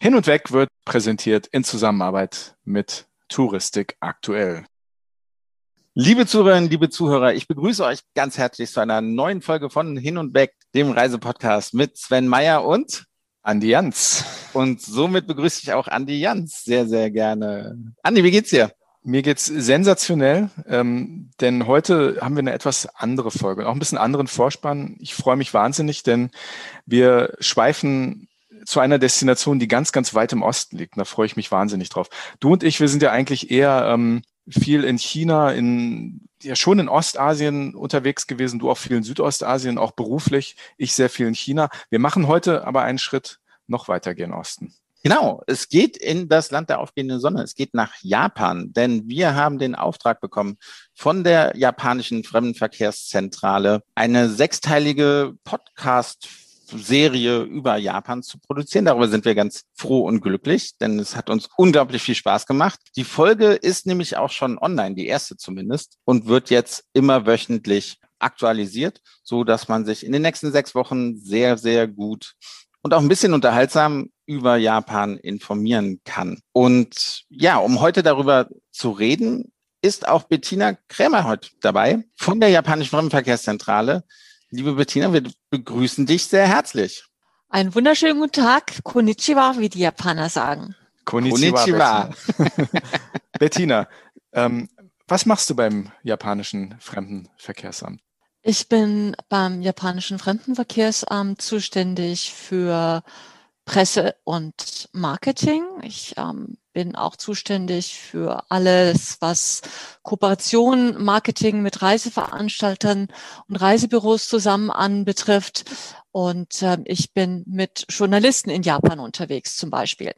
Hin und Weg wird präsentiert in Zusammenarbeit mit Touristik aktuell. Liebe Zuhörerinnen, liebe Zuhörer, ich begrüße euch ganz herzlich zu einer neuen Folge von Hin und Weg, dem Reisepodcast mit Sven Meyer und Andi Jans. Und somit begrüße ich auch Andi Jans sehr, sehr gerne. Andi, wie geht's dir? Mir geht's sensationell, ähm, denn heute haben wir eine etwas andere Folge, auch ein bisschen anderen Vorspann. Ich freue mich wahnsinnig, denn wir schweifen zu einer Destination, die ganz, ganz weit im Osten liegt. Und da freue ich mich wahnsinnig drauf. Du und ich, wir sind ja eigentlich eher ähm, viel in China, in ja schon in Ostasien unterwegs gewesen, du auch viel in Südostasien, auch beruflich, ich sehr viel in China. Wir machen heute aber einen Schritt noch weiter gen Osten. Genau, es geht in das Land der aufgehenden Sonne. Es geht nach Japan, denn wir haben den Auftrag bekommen von der japanischen Fremdenverkehrszentrale eine sechsteilige Podcast Serie über Japan zu produzieren. Darüber sind wir ganz froh und glücklich, denn es hat uns unglaublich viel Spaß gemacht. Die Folge ist nämlich auch schon online, die erste zumindest, und wird jetzt immer wöchentlich aktualisiert, so dass man sich in den nächsten sechs Wochen sehr, sehr gut und auch ein bisschen unterhaltsam über Japan informieren kann. Und ja, um heute darüber zu reden, ist auch Bettina Krämer heute dabei von der japanischen Fremdenverkehrszentrale. Liebe Bettina, wir begrüßen dich sehr herzlich. Einen wunderschönen guten Tag. Konnichiwa, wie die Japaner sagen. Konnichiwa. Konnichiwa. Bettina, ähm, was machst du beim japanischen Fremdenverkehrsamt? Ich bin beim japanischen Fremdenverkehrsamt zuständig für Presse und Marketing. Ich ähm, bin auch zuständig für alles, was Kooperation, Marketing mit Reiseveranstaltern und Reisebüros zusammen anbetrifft. Und äh, ich bin mit Journalisten in Japan unterwegs zum Beispiel.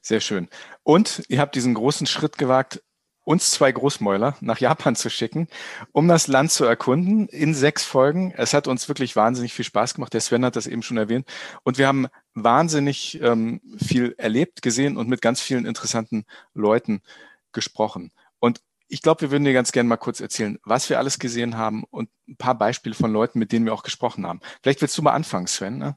Sehr schön. Und ihr habt diesen großen Schritt gewagt, uns zwei Großmäuler nach Japan zu schicken, um das Land zu erkunden in sechs Folgen. Es hat uns wirklich wahnsinnig viel Spaß gemacht. Der Sven hat das eben schon erwähnt. Und wir haben wahnsinnig ähm, viel erlebt, gesehen und mit ganz vielen interessanten Leuten gesprochen. Und ich glaube, wir würden dir ganz gerne mal kurz erzählen, was wir alles gesehen haben und ein paar Beispiele von Leuten, mit denen wir auch gesprochen haben. Vielleicht willst du mal anfangen, Sven. Ne?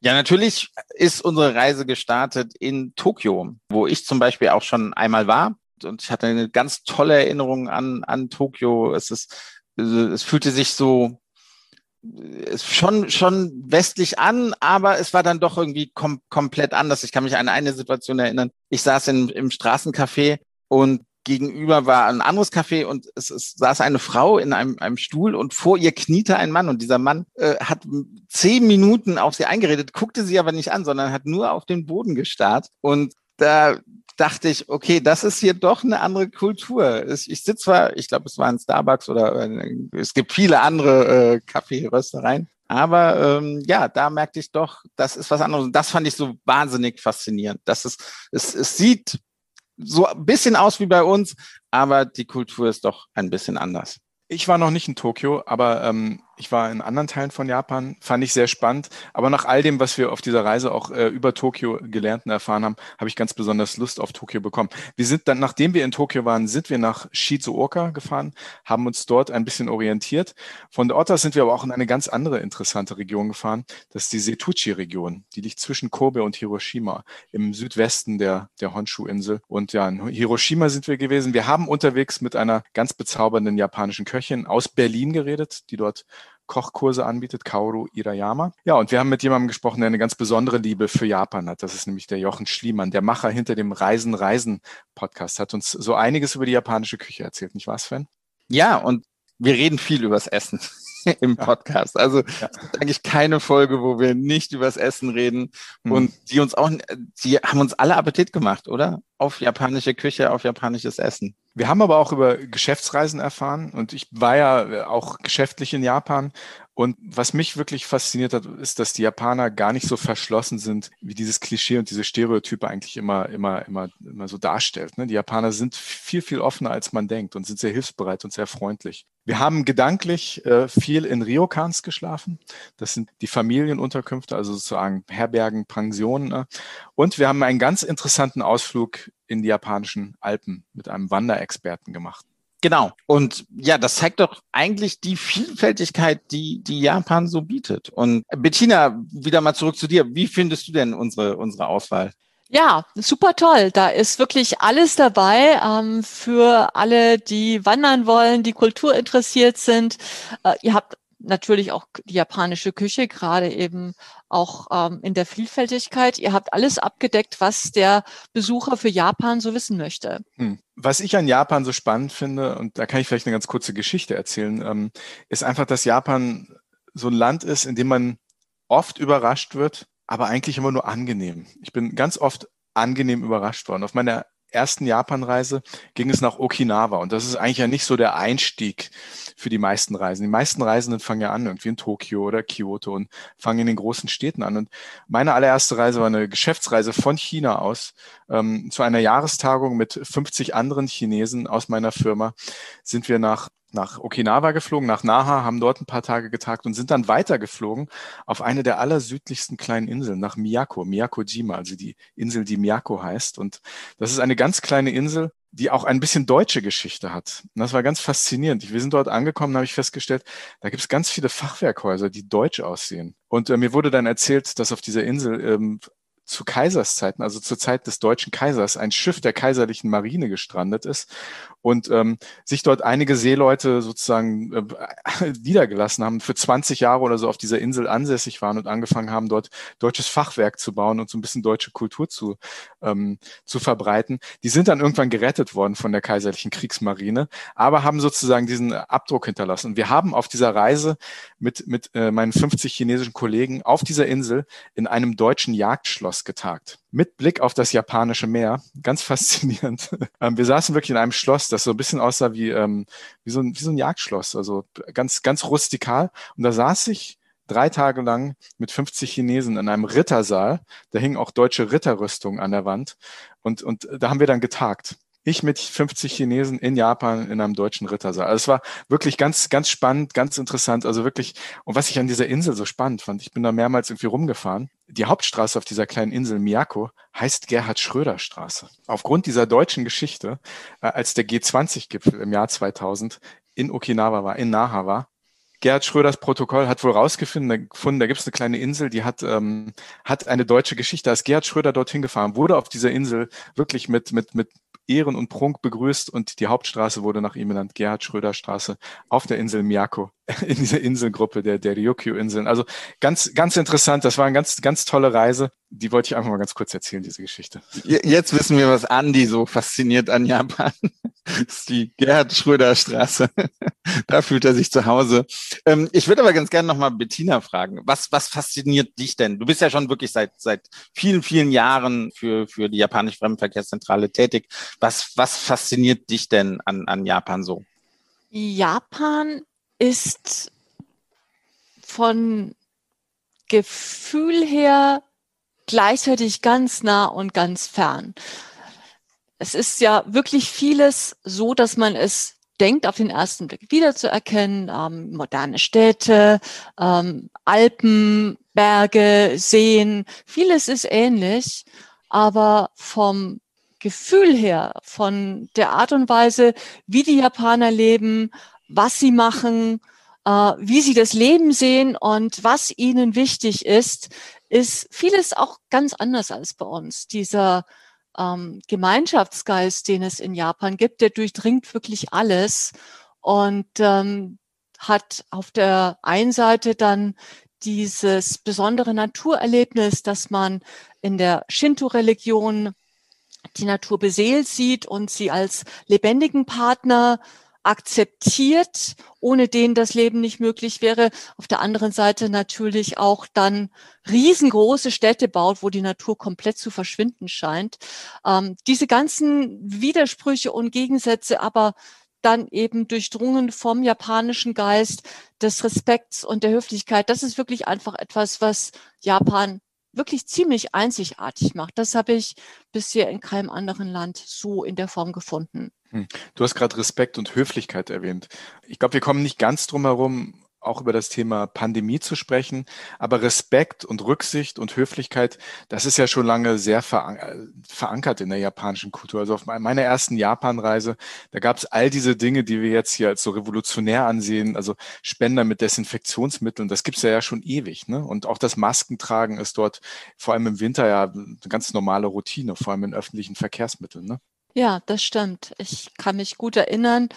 Ja, natürlich ist unsere Reise gestartet in Tokio, wo ich zum Beispiel auch schon einmal war und ich hatte eine ganz tolle Erinnerung an, an Tokio. Es ist, es fühlte sich so schon schon westlich an, aber es war dann doch irgendwie kom komplett anders. Ich kann mich an eine Situation erinnern. Ich saß in, im Straßencafé und gegenüber war ein anderes Café und es, es saß eine Frau in einem, einem Stuhl und vor ihr kniete ein Mann und dieser Mann äh, hat zehn Minuten auf sie eingeredet, guckte sie aber nicht an, sondern hat nur auf den Boden gestarrt und da dachte ich, okay, das ist hier doch eine andere Kultur. Ich sitze zwar, ich glaube, es war ein Starbucks oder äh, es gibt viele andere äh, Kaffeeröstereien, aber ähm, ja, da merkte ich doch, das ist was anderes. Und das fand ich so wahnsinnig faszinierend. Das ist, es, es sieht so ein bisschen aus wie bei uns, aber die Kultur ist doch ein bisschen anders. Ich war noch nicht in Tokio, aber ähm, ich war in anderen Teilen von Japan, fand ich sehr spannend. Aber nach all dem, was wir auf dieser Reise auch äh, über Tokio gelernt und erfahren haben, habe ich ganz besonders Lust auf Tokio bekommen. Wir sind dann, nachdem wir in Tokio waren, sind wir nach Shizuoka gefahren, haben uns dort ein bisschen orientiert. Von dort aus sind wir aber auch in eine ganz andere interessante Region gefahren. Das ist die Setuchi-Region. Die liegt zwischen Kobe und Hiroshima im Südwesten der, der Honshu-Insel. Und ja, in Hiroshima sind wir gewesen. Wir haben unterwegs mit einer ganz bezaubernden japanischen Köchin aus Berlin geredet, die dort Kochkurse anbietet, Kaoru Irayama. Ja, und wir haben mit jemandem gesprochen, der eine ganz besondere Liebe für Japan hat. Das ist nämlich der Jochen Schliemann, der Macher hinter dem Reisen, Reisen Podcast, hat uns so einiges über die japanische Küche erzählt, nicht wahr, Sven? Ja, und wir reden viel übers Essen im Podcast. Also ja. eigentlich keine Folge, wo wir nicht übers Essen reden hm. und die uns auch, die haben uns alle Appetit gemacht, oder? Auf japanische Küche, auf japanisches Essen. Wir haben aber auch über Geschäftsreisen erfahren und ich war ja auch geschäftlich in Japan. Und was mich wirklich fasziniert hat, ist, dass die Japaner gar nicht so verschlossen sind, wie dieses Klischee und diese Stereotype eigentlich immer, immer, immer, immer so darstellt. Ne? Die Japaner sind viel, viel offener, als man denkt und sind sehr hilfsbereit und sehr freundlich. Wir haben gedanklich äh, viel in Ryokans geschlafen. Das sind die Familienunterkünfte, also sozusagen Herbergen, Pensionen. Ne? Und wir haben einen ganz interessanten Ausflug in die japanischen Alpen mit einem Wanderexperten gemacht. Genau. Und ja, das zeigt doch eigentlich die Vielfältigkeit, die, die Japan so bietet. Und Bettina, wieder mal zurück zu dir. Wie findest du denn unsere, unsere Auswahl? Ja, super toll. Da ist wirklich alles dabei ähm, für alle, die wandern wollen, die Kultur interessiert sind. Äh, ihr habt natürlich auch die japanische Küche, gerade eben auch ähm, in der Vielfältigkeit. Ihr habt alles abgedeckt, was der Besucher für Japan so wissen möchte. Hm. Was ich an Japan so spannend finde, und da kann ich vielleicht eine ganz kurze Geschichte erzählen, ähm, ist einfach, dass Japan so ein Land ist, in dem man oft überrascht wird, aber eigentlich immer nur angenehm. Ich bin ganz oft angenehm überrascht worden. Auf meiner ersten Japanreise ging es nach Okinawa und das ist eigentlich ja nicht so der Einstieg für die meisten Reisen. Die meisten Reisenden fangen ja an irgendwie in Tokio oder Kyoto und fangen in den großen Städten an. Und meine allererste Reise war eine Geschäftsreise von China aus ähm, zu einer Jahrestagung mit 50 anderen Chinesen aus meiner Firma sind wir nach nach Okinawa geflogen, nach Naha, haben dort ein paar Tage getagt und sind dann weitergeflogen auf eine der allersüdlichsten kleinen Inseln, nach Miyako, Miyako-jima, also die Insel, die Miyako heißt. Und das ist eine ganz kleine Insel, die auch ein bisschen deutsche Geschichte hat. Und das war ganz faszinierend. Wir sind dort angekommen, habe ich festgestellt, da gibt es ganz viele Fachwerkhäuser, die deutsch aussehen. Und äh, mir wurde dann erzählt, dass auf dieser Insel ähm, zu Kaiserszeiten, also zur Zeit des deutschen Kaisers, ein Schiff der kaiserlichen Marine gestrandet ist und ähm, sich dort einige Seeleute sozusagen äh, niedergelassen haben, für 20 Jahre oder so auf dieser Insel ansässig waren und angefangen haben, dort deutsches Fachwerk zu bauen und so ein bisschen deutsche Kultur zu, ähm, zu verbreiten. Die sind dann irgendwann gerettet worden von der kaiserlichen Kriegsmarine, aber haben sozusagen diesen Abdruck hinterlassen. Und wir haben auf dieser Reise mit, mit äh, meinen 50 chinesischen Kollegen auf dieser Insel in einem deutschen Jagdschloss Schloss getagt. Mit Blick auf das japanische Meer. Ganz faszinierend. Ähm, wir saßen wirklich in einem Schloss, das so ein bisschen aussah wie, ähm, wie, so ein, wie so ein Jagdschloss. Also ganz, ganz rustikal. Und da saß ich drei Tage lang mit 50 Chinesen in einem Rittersaal. Da hingen auch deutsche Ritterrüstungen an der Wand. Und, und da haben wir dann getagt ich mit 50 Chinesen in Japan in einem deutschen Rittersaal. Also es war wirklich ganz, ganz spannend, ganz interessant. Also wirklich, und was ich an dieser Insel so spannend fand, ich bin da mehrmals irgendwie rumgefahren. Die Hauptstraße auf dieser kleinen Insel Miyako heißt Gerhard Schröder Straße. Aufgrund dieser deutschen Geschichte, äh, als der G20-Gipfel im Jahr 2000 in Okinawa war, in Naha war, Gerhard Schröders Protokoll hat wohl rausgefunden, gefunden, da gibt es eine kleine Insel, die hat, ähm, hat eine deutsche Geschichte. Als Gerhard Schröder dorthin gefahren, wurde auf dieser Insel wirklich mit, mit, mit Ehren und Prunk begrüßt und die Hauptstraße wurde nach ihm benannt, Gerhard Schröder Straße, auf der Insel Miyako, in dieser Inselgruppe der, der Ryukyu-Inseln. Also ganz, ganz interessant. Das war eine ganz, ganz tolle Reise. Die wollte ich einfach mal ganz kurz erzählen, diese Geschichte. Jetzt wissen wir, was Andi so fasziniert an Japan. Das ist die Gerhard Schröder Straße. Da fühlt er sich zu Hause. Ähm, ich würde aber ganz gerne nochmal Bettina fragen. Was, was fasziniert dich denn? Du bist ja schon wirklich seit, seit vielen, vielen Jahren für, für die japanische Fremdenverkehrszentrale tätig. Was, was fasziniert dich denn an, an Japan so? Japan ist von Gefühl her gleichzeitig ganz nah und ganz fern. Es ist ja wirklich vieles so, dass man es denkt, auf den ersten Blick wiederzuerkennen. Ähm, moderne Städte, ähm, Alpen, Berge, Seen, vieles ist ähnlich, aber vom Gefühl her, von der Art und Weise, wie die Japaner leben, was sie machen, äh, wie sie das Leben sehen und was ihnen wichtig ist, ist vieles auch ganz anders als bei uns. Dieser ähm, Gemeinschaftsgeist, den es in Japan gibt, der durchdringt wirklich alles und ähm, hat auf der einen Seite dann dieses besondere Naturerlebnis, dass man in der Shinto-Religion die Natur beseelt sieht und sie als lebendigen Partner akzeptiert, ohne den das Leben nicht möglich wäre. Auf der anderen Seite natürlich auch dann riesengroße Städte baut, wo die Natur komplett zu verschwinden scheint. Ähm, diese ganzen Widersprüche und Gegensätze aber dann eben durchdrungen vom japanischen Geist des Respekts und der Höflichkeit. Das ist wirklich einfach etwas, was Japan wirklich ziemlich einzigartig macht. Das habe ich bisher in keinem anderen Land so in der Form gefunden. Hm. Du hast gerade Respekt und Höflichkeit erwähnt. Ich glaube, wir kommen nicht ganz drum herum, auch über das Thema Pandemie zu sprechen. Aber Respekt und Rücksicht und Höflichkeit, das ist ja schon lange sehr verankert in der japanischen Kultur. Also auf meiner ersten Japanreise, da gab es all diese Dinge, die wir jetzt hier als so revolutionär ansehen, also Spender mit Desinfektionsmitteln, das gibt's ja, ja schon ewig. Ne? Und auch das Maskentragen ist dort vor allem im Winter ja eine ganz normale Routine, vor allem in öffentlichen Verkehrsmitteln. Ne? Ja, das stimmt. Ich kann mich gut erinnern,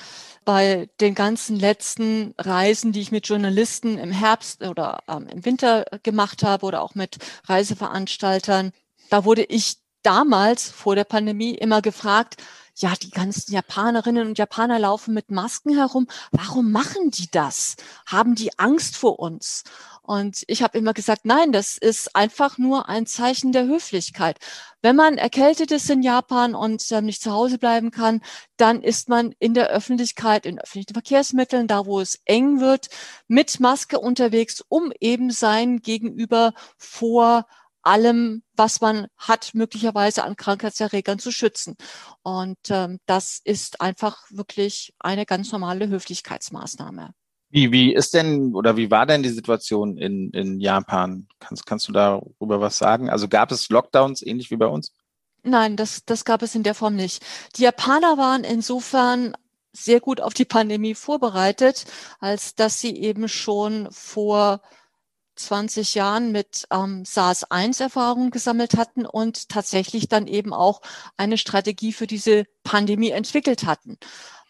bei den ganzen letzten Reisen, die ich mit Journalisten im Herbst oder ähm, im Winter gemacht habe oder auch mit Reiseveranstaltern, da wurde ich damals vor der Pandemie immer gefragt, ja, die ganzen Japanerinnen und Japaner laufen mit Masken herum. Warum machen die das? Haben die Angst vor uns? Und ich habe immer gesagt, nein, das ist einfach nur ein Zeichen der Höflichkeit. Wenn man erkältet ist in Japan und ähm, nicht zu Hause bleiben kann, dann ist man in der Öffentlichkeit, in öffentlichen Verkehrsmitteln, da wo es eng wird, mit Maske unterwegs, um eben sein Gegenüber vor allem, was man hat, möglicherweise an Krankheitserregern zu schützen. Und ähm, das ist einfach wirklich eine ganz normale Höflichkeitsmaßnahme. Wie, wie ist denn oder wie war denn die Situation in, in Japan? Kannst, kannst du darüber was sagen? Also gab es Lockdowns ähnlich wie bei uns? Nein, das, das gab es in der Form nicht. Die Japaner waren insofern sehr gut auf die Pandemie vorbereitet, als dass sie eben schon vor 20 Jahren mit ähm, SARS-1 Erfahrungen gesammelt hatten und tatsächlich dann eben auch eine Strategie für diese Pandemie entwickelt hatten.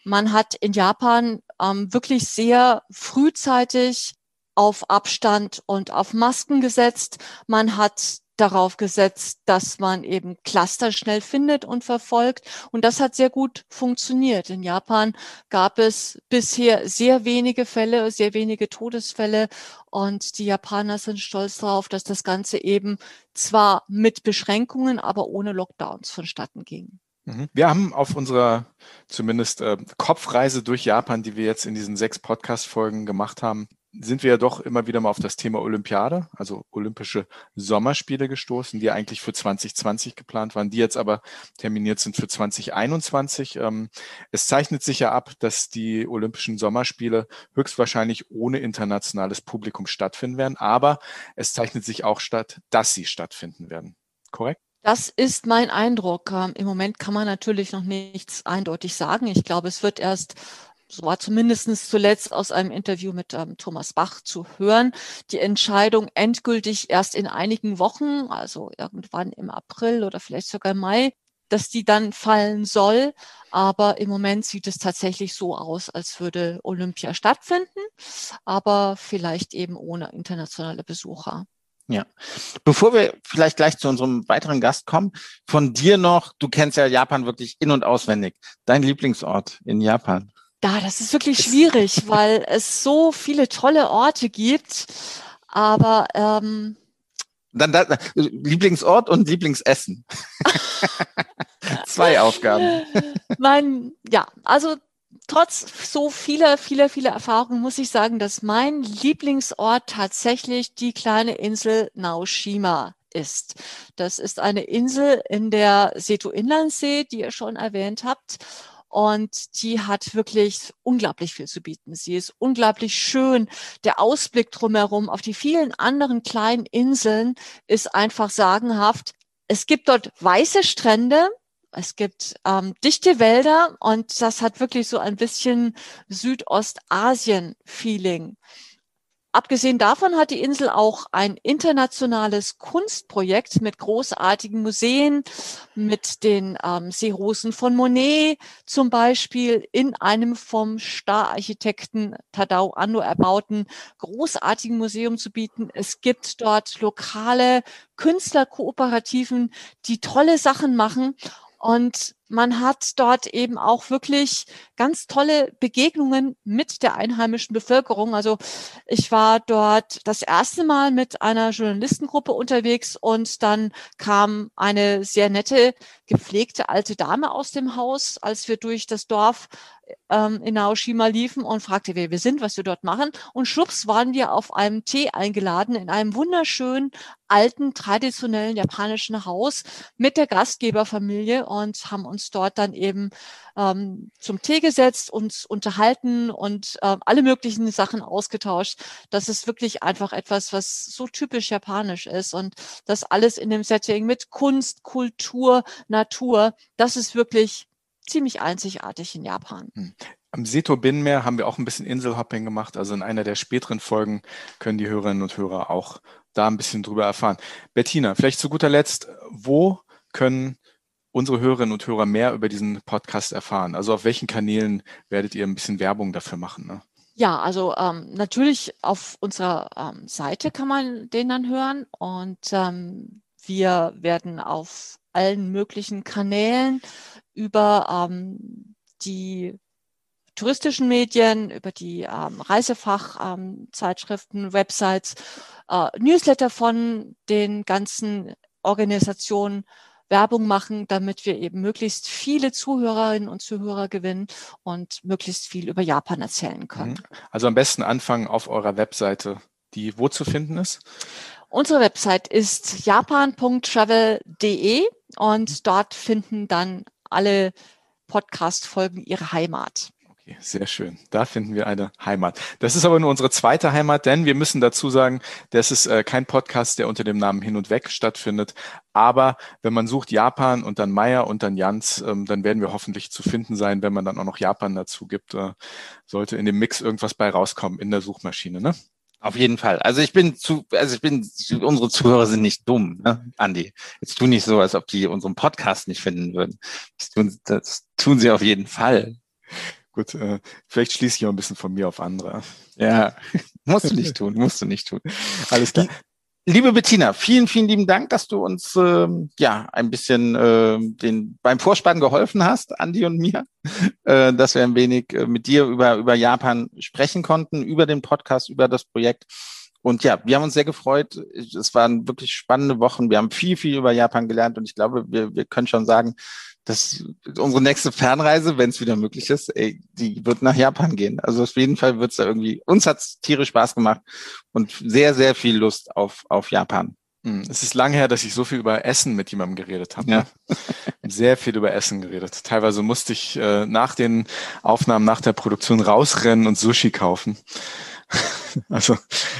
Man hat in Japan ähm, wirklich sehr frühzeitig auf Abstand und auf Masken gesetzt. Man hat darauf gesetzt, dass man eben Cluster schnell findet und verfolgt. Und das hat sehr gut funktioniert. In Japan gab es bisher sehr wenige Fälle, sehr wenige Todesfälle. Und die Japaner sind stolz darauf, dass das Ganze eben zwar mit Beschränkungen, aber ohne Lockdowns vonstatten ging. Mhm. Wir haben auf unserer zumindest äh, Kopfreise durch Japan, die wir jetzt in diesen sechs Podcast-Folgen gemacht haben, sind wir ja doch immer wieder mal auf das Thema Olympiade, also Olympische Sommerspiele gestoßen, die eigentlich für 2020 geplant waren, die jetzt aber terminiert sind für 2021. Ähm, es zeichnet sich ja ab, dass die Olympischen Sommerspiele höchstwahrscheinlich ohne internationales Publikum stattfinden werden, aber es zeichnet sich auch statt, dass sie stattfinden werden. Korrekt? Das ist mein Eindruck. Ähm, Im Moment kann man natürlich noch nichts eindeutig sagen. Ich glaube, es wird erst so war zumindest zuletzt aus einem Interview mit ähm, Thomas Bach zu hören, die Entscheidung endgültig erst in einigen Wochen, also irgendwann im April oder vielleicht sogar im Mai, dass die dann fallen soll. Aber im Moment sieht es tatsächlich so aus, als würde Olympia stattfinden, aber vielleicht eben ohne internationale Besucher. Ja. Bevor wir vielleicht gleich zu unserem weiteren Gast kommen, von dir noch, du kennst ja Japan wirklich in- und auswendig. Dein Lieblingsort in Japan? Ja, das ist wirklich schwierig, weil es so viele tolle Orte gibt. Aber ähm, dann da, Lieblingsort und Lieblingsessen. Zwei Aufgaben. Mein, ja, also trotz so vieler, vieler, vieler Erfahrungen muss ich sagen, dass mein Lieblingsort tatsächlich die kleine Insel Naoshima ist. Das ist eine Insel in der Seto-Inlandsee, die ihr schon erwähnt habt. Und die hat wirklich unglaublich viel zu bieten. Sie ist unglaublich schön. Der Ausblick drumherum auf die vielen anderen kleinen Inseln ist einfach sagenhaft. Es gibt dort weiße Strände, es gibt ähm, dichte Wälder und das hat wirklich so ein bisschen Südostasien-Feeling. Abgesehen davon hat die Insel auch ein internationales Kunstprojekt mit großartigen Museen, mit den ähm, Seerosen von Monet zum Beispiel in einem vom Stararchitekten Tadao Ando erbauten großartigen Museum zu bieten. Es gibt dort lokale Künstlerkooperativen, die tolle Sachen machen und man hat dort eben auch wirklich ganz tolle Begegnungen mit der einheimischen Bevölkerung. Also ich war dort das erste Mal mit einer Journalistengruppe unterwegs und dann kam eine sehr nette, gepflegte alte Dame aus dem Haus, als wir durch das Dorf ähm, in Naoshima liefen und fragte, wer wir sind, was wir dort machen. Und schwupps waren wir auf einem Tee eingeladen in einem wunderschönen, alten, traditionellen japanischen Haus mit der Gastgeberfamilie und haben uns uns dort dann eben ähm, zum Tee gesetzt, uns unterhalten und äh, alle möglichen Sachen ausgetauscht. Das ist wirklich einfach etwas, was so typisch japanisch ist und das alles in dem Setting mit Kunst, Kultur, Natur, das ist wirklich ziemlich einzigartig in Japan. Hm. Am Seto-Binnenmeer haben wir auch ein bisschen Inselhopping gemacht. Also in einer der späteren Folgen können die Hörerinnen und Hörer auch da ein bisschen drüber erfahren. Bettina, vielleicht zu guter Letzt, wo können unsere Hörerinnen und Hörer mehr über diesen Podcast erfahren? Also auf welchen Kanälen werdet ihr ein bisschen Werbung dafür machen? Ne? Ja, also ähm, natürlich auf unserer ähm, Seite kann man den dann hören und ähm, wir werden auf allen möglichen Kanälen über ähm, die touristischen Medien, über die ähm, Reisefachzeitschriften, ähm, Websites, äh, Newsletter von den ganzen Organisationen Werbung machen, damit wir eben möglichst viele Zuhörerinnen und Zuhörer gewinnen und möglichst viel über Japan erzählen können. Mhm. Also am besten anfangen auf eurer Webseite, die wo zu finden ist? Unsere Website ist japan.travel.de und dort finden dann alle Podcast-Folgen ihre Heimat. Okay, sehr schön. Da finden wir eine Heimat. Das ist aber nur unsere zweite Heimat, denn wir müssen dazu sagen, das ist äh, kein Podcast, der unter dem Namen Hin und Weg stattfindet. Aber wenn man sucht Japan und dann Meier und dann Jans, ähm, dann werden wir hoffentlich zu finden sein, wenn man dann auch noch Japan dazu gibt. Äh, sollte in dem Mix irgendwas bei rauskommen in der Suchmaschine, ne? Auf jeden Fall. Also ich bin zu, also ich bin, unsere Zuhörer sind nicht dumm, ne, Andi. Jetzt tu nicht so, als ob die unseren Podcast nicht finden würden. Das tun, das tun sie auf jeden Fall. Gut, äh, vielleicht schließe ich auch ein bisschen von mir auf andere. Ja, musst du nicht tun, musst du nicht tun. Alles klar. Liebe Bettina, vielen, vielen lieben Dank, dass du uns ähm, ja ein bisschen äh, den, beim Vorspann geholfen hast, Andi und mir, äh, dass wir ein wenig äh, mit dir über, über Japan sprechen konnten, über den Podcast, über das Projekt. Und ja, wir haben uns sehr gefreut. Es waren wirklich spannende Wochen. Wir haben viel, viel über Japan gelernt und ich glaube, wir, wir können schon sagen, dass unsere nächste Fernreise, wenn es wieder möglich ist, ey, die wird nach Japan gehen. Also auf jeden Fall wird es da irgendwie, uns hat es tierisch Spaß gemacht und sehr, sehr viel Lust auf, auf Japan. Hm, es ist lange her, dass ich so viel über Essen mit jemandem geredet habe. Ja. Sehr viel über Essen geredet. Teilweise musste ich äh, nach den Aufnahmen, nach der Produktion rausrennen und Sushi kaufen. Also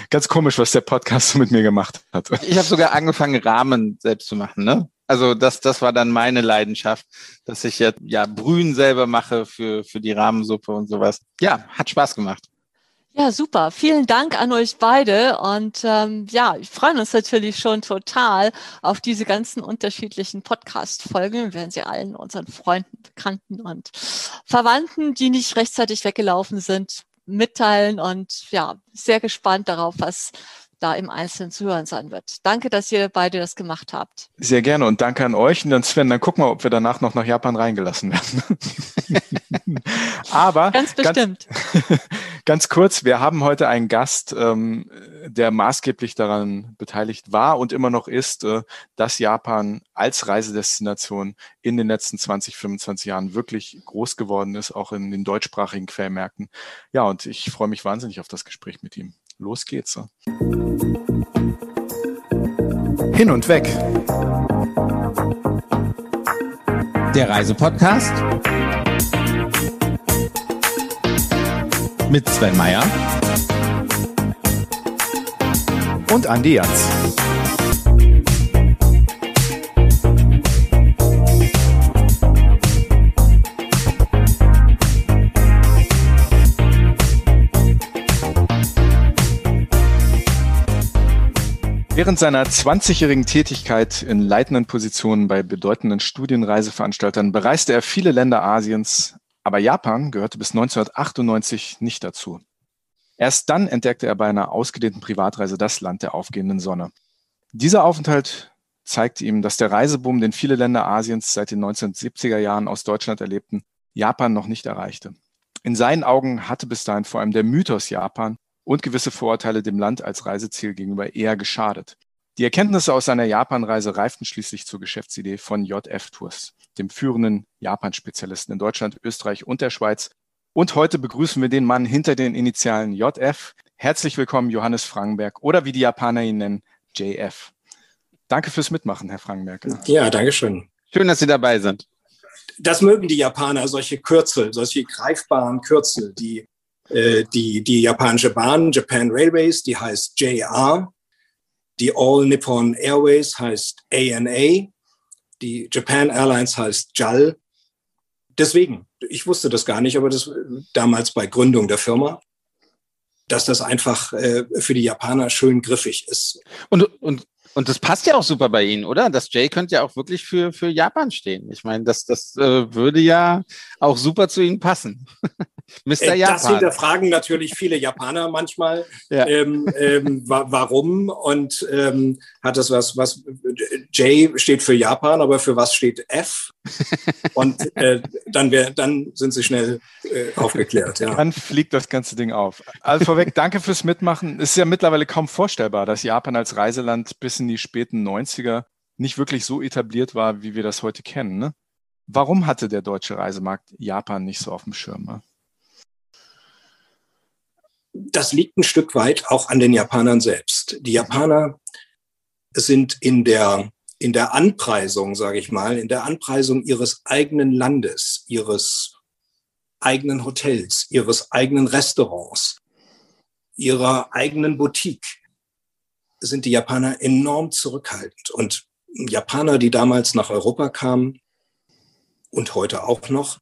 ganz komisch, was der Podcast so mit mir gemacht hat. Ich habe sogar angefangen, Rahmen selbst zu machen, ne? Also das, das war dann meine Leidenschaft, dass ich jetzt ja Brühen selber mache für, für die Rahmensuppe und sowas. Ja, hat Spaß gemacht. Ja, super. Vielen Dank an euch beide. Und ähm, ja, ich freue uns natürlich schon total auf diese ganzen unterschiedlichen Podcast-Folgen. Wir werden sie allen unseren Freunden, Bekannten und Verwandten, die nicht rechtzeitig weggelaufen sind, mitteilen. Und ja, sehr gespannt darauf, was da im Einzelnen zu hören sein wird. Danke, dass ihr beide das gemacht habt. Sehr gerne und danke an euch. Und dann Sven, dann gucken wir, ob wir danach noch nach Japan reingelassen werden. Aber ganz bestimmt. Ganz, ganz, kurz, wir haben heute einen Gast, ähm, der maßgeblich daran beteiligt war und immer noch ist, äh, dass Japan als Reisedestination in den letzten 20, 25 Jahren wirklich groß geworden ist, auch in den deutschsprachigen Quellmärkten. Ja, und ich freue mich wahnsinnig auf das Gespräch mit ihm. Los geht's. Hin und weg. Der Reisepodcast mit Sven Meyer und Andi Jans. Während seiner 20-jährigen Tätigkeit in leitenden Positionen bei bedeutenden Studienreiseveranstaltern bereiste er viele Länder Asiens, aber Japan gehörte bis 1998 nicht dazu. Erst dann entdeckte er bei einer ausgedehnten Privatreise das Land der aufgehenden Sonne. Dieser Aufenthalt zeigte ihm, dass der Reiseboom, den viele Länder Asiens seit den 1970er Jahren aus Deutschland erlebten, Japan noch nicht erreichte. In seinen Augen hatte bis dahin vor allem der Mythos Japan und gewisse Vorurteile dem Land als Reiseziel gegenüber eher geschadet. Die Erkenntnisse aus seiner Japanreise reiften schließlich zur Geschäftsidee von JF Tours, dem führenden Japan-Spezialisten in Deutschland, Österreich und der Schweiz. Und heute begrüßen wir den Mann hinter den Initialen JF. Herzlich willkommen, Johannes Frankenberg oder wie die Japaner ihn nennen, JF. Danke fürs Mitmachen, Herr Frankenberg. Ja, danke schön. Schön, dass Sie dabei sind. das mögen die Japaner, solche Kürzel, solche greifbaren Kürzel. Die, äh, die, die japanische Bahn, Japan Railways, die heißt JR. Die All Nippon Airways heißt ANA. Die Japan Airlines heißt JAL. Deswegen, ich wusste das gar nicht, aber das damals bei Gründung der Firma, dass das einfach äh, für die Japaner schön griffig ist. Und, und und das passt ja auch super bei Ihnen, oder? Das J könnte ja auch wirklich für, für Japan stehen. Ich meine, das, das äh, würde ja auch super zu Ihnen passen. Mr. Äh, Japan. Das hinterfragen natürlich viele Japaner manchmal. Ja. Ähm, ähm, wa warum? Und ähm, hat das was, was J steht für Japan, aber für was steht F? Und äh, dann, wär, dann sind sie schnell äh, aufgeklärt. Ja. Dann fliegt das ganze Ding auf. Also vorweg, danke fürs Mitmachen. Es ist ja mittlerweile kaum vorstellbar, dass Japan als Reiseland bis in die späten 90er nicht wirklich so etabliert war, wie wir das heute kennen. Ne? Warum hatte der deutsche Reisemarkt Japan nicht so auf dem Schirm? Ne? Das liegt ein Stück weit auch an den Japanern selbst. Die Japaner sind in der in der Anpreisung, sage ich mal, in der Anpreisung ihres eigenen Landes, ihres eigenen Hotels, ihres eigenen Restaurants, ihrer eigenen Boutique, sind die Japaner enorm zurückhaltend. Und Japaner, die damals nach Europa kamen und heute auch noch,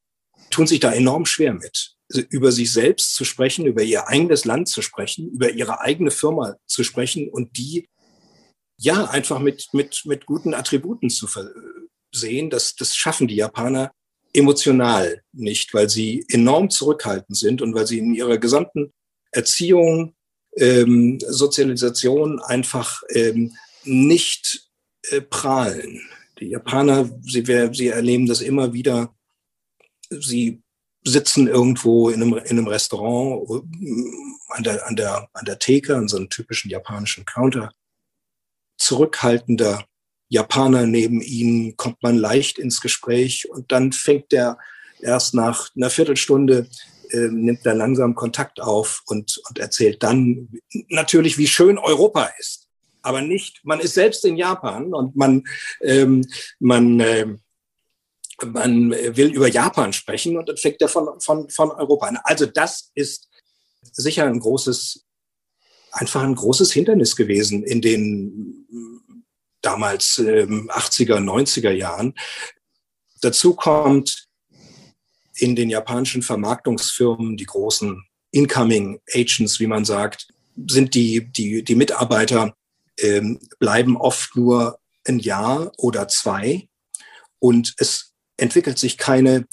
tun sich da enorm schwer mit, über sich selbst zu sprechen, über ihr eigenes Land zu sprechen, über ihre eigene Firma zu sprechen und die ja, einfach mit, mit, mit guten Attributen zu versehen. Das, das schaffen die Japaner emotional nicht, weil sie enorm zurückhaltend sind und weil sie in ihrer gesamten Erziehung, ähm, Sozialisation einfach ähm, nicht äh, prahlen. Die Japaner, sie, sie erleben das immer wieder. Sie sitzen irgendwo in einem, in einem Restaurant äh, an der, an, der, an der Theke, an so einem typischen japanischen Counter zurückhaltender Japaner neben ihnen, kommt man leicht ins Gespräch und dann fängt der erst nach einer Viertelstunde äh, nimmt er langsam Kontakt auf und, und erzählt dann natürlich, wie schön Europa ist. Aber nicht, man ist selbst in Japan und man, ähm, man, äh, man will über Japan sprechen und dann fängt er von, von, von Europa an. Also das ist sicher ein großes einfach ein großes Hindernis gewesen in den damals ähm, 80er, 90er Jahren. Dazu kommt in den japanischen Vermarktungsfirmen, die großen Incoming Agents, wie man sagt, sind die, die, die Mitarbeiter ähm, bleiben oft nur ein Jahr oder zwei und es entwickelt sich keine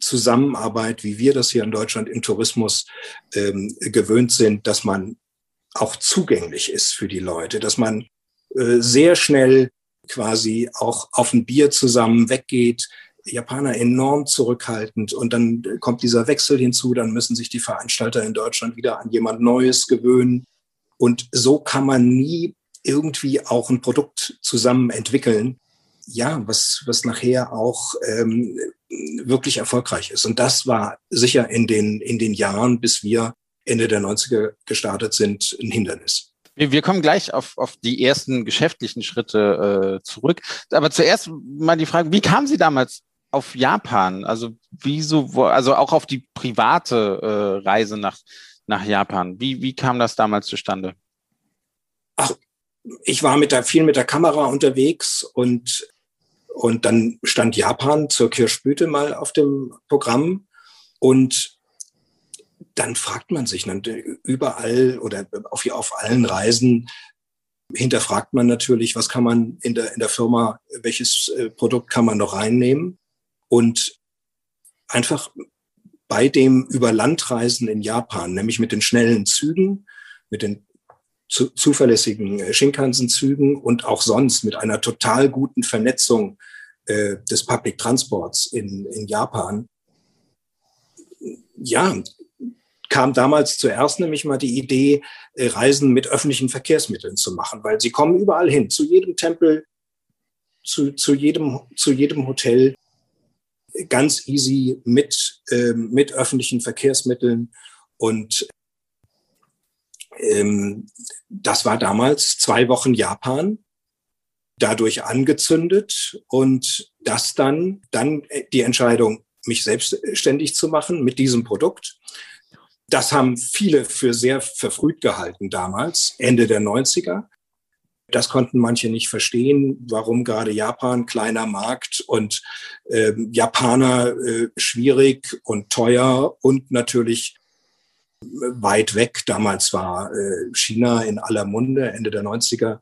Zusammenarbeit, wie wir das hier in Deutschland im Tourismus ähm, gewöhnt sind, dass man auch zugänglich ist für die Leute, dass man äh, sehr schnell quasi auch auf ein Bier zusammen weggeht. Japaner enorm zurückhaltend und dann kommt dieser Wechsel hinzu, dann müssen sich die Veranstalter in Deutschland wieder an jemand Neues gewöhnen. Und so kann man nie irgendwie auch ein Produkt zusammen entwickeln, ja, was, was nachher auch ähm, wirklich erfolgreich ist. Und das war sicher in den, in den Jahren, bis wir Ende der 90er gestartet sind, ein Hindernis. Wir, kommen gleich auf, auf die ersten geschäftlichen Schritte äh, zurück. Aber zuerst mal die Frage, wie kamen Sie damals auf Japan? Also wieso, also auch auf die private äh, Reise nach, nach Japan. Wie, wie kam das damals zustande? Ach, ich war mit der, viel mit der Kamera unterwegs und, und dann stand Japan zur Kirschblüte mal auf dem Programm. Und dann fragt man sich dann überall oder auf, auf allen Reisen hinterfragt man natürlich, was kann man in der, in der Firma, welches äh, Produkt kann man noch reinnehmen und einfach bei dem Überlandreisen in Japan, nämlich mit den schnellen Zügen, mit den zu, zuverlässigen äh, Shinkansen-Zügen und auch sonst mit einer total guten Vernetzung äh, des Public Transports in, in Japan. Ja, kam damals zuerst nämlich mal die Idee, äh, Reisen mit öffentlichen Verkehrsmitteln zu machen, weil sie kommen überall hin, zu jedem Tempel, zu, zu, jedem, zu jedem Hotel, ganz easy mit, ähm, mit öffentlichen Verkehrsmitteln. Und ähm, das war damals zwei Wochen Japan. dadurch angezündet und das dann, dann die Entscheidung, mich selbstständig zu machen mit diesem Produkt. Das haben viele für sehr verfrüht gehalten damals, Ende der 90er. Das konnten manche nicht verstehen, warum gerade Japan, kleiner Markt und äh, Japaner äh, schwierig und teuer und natürlich weit weg. Damals war äh, China in aller Munde, Ende der 90er.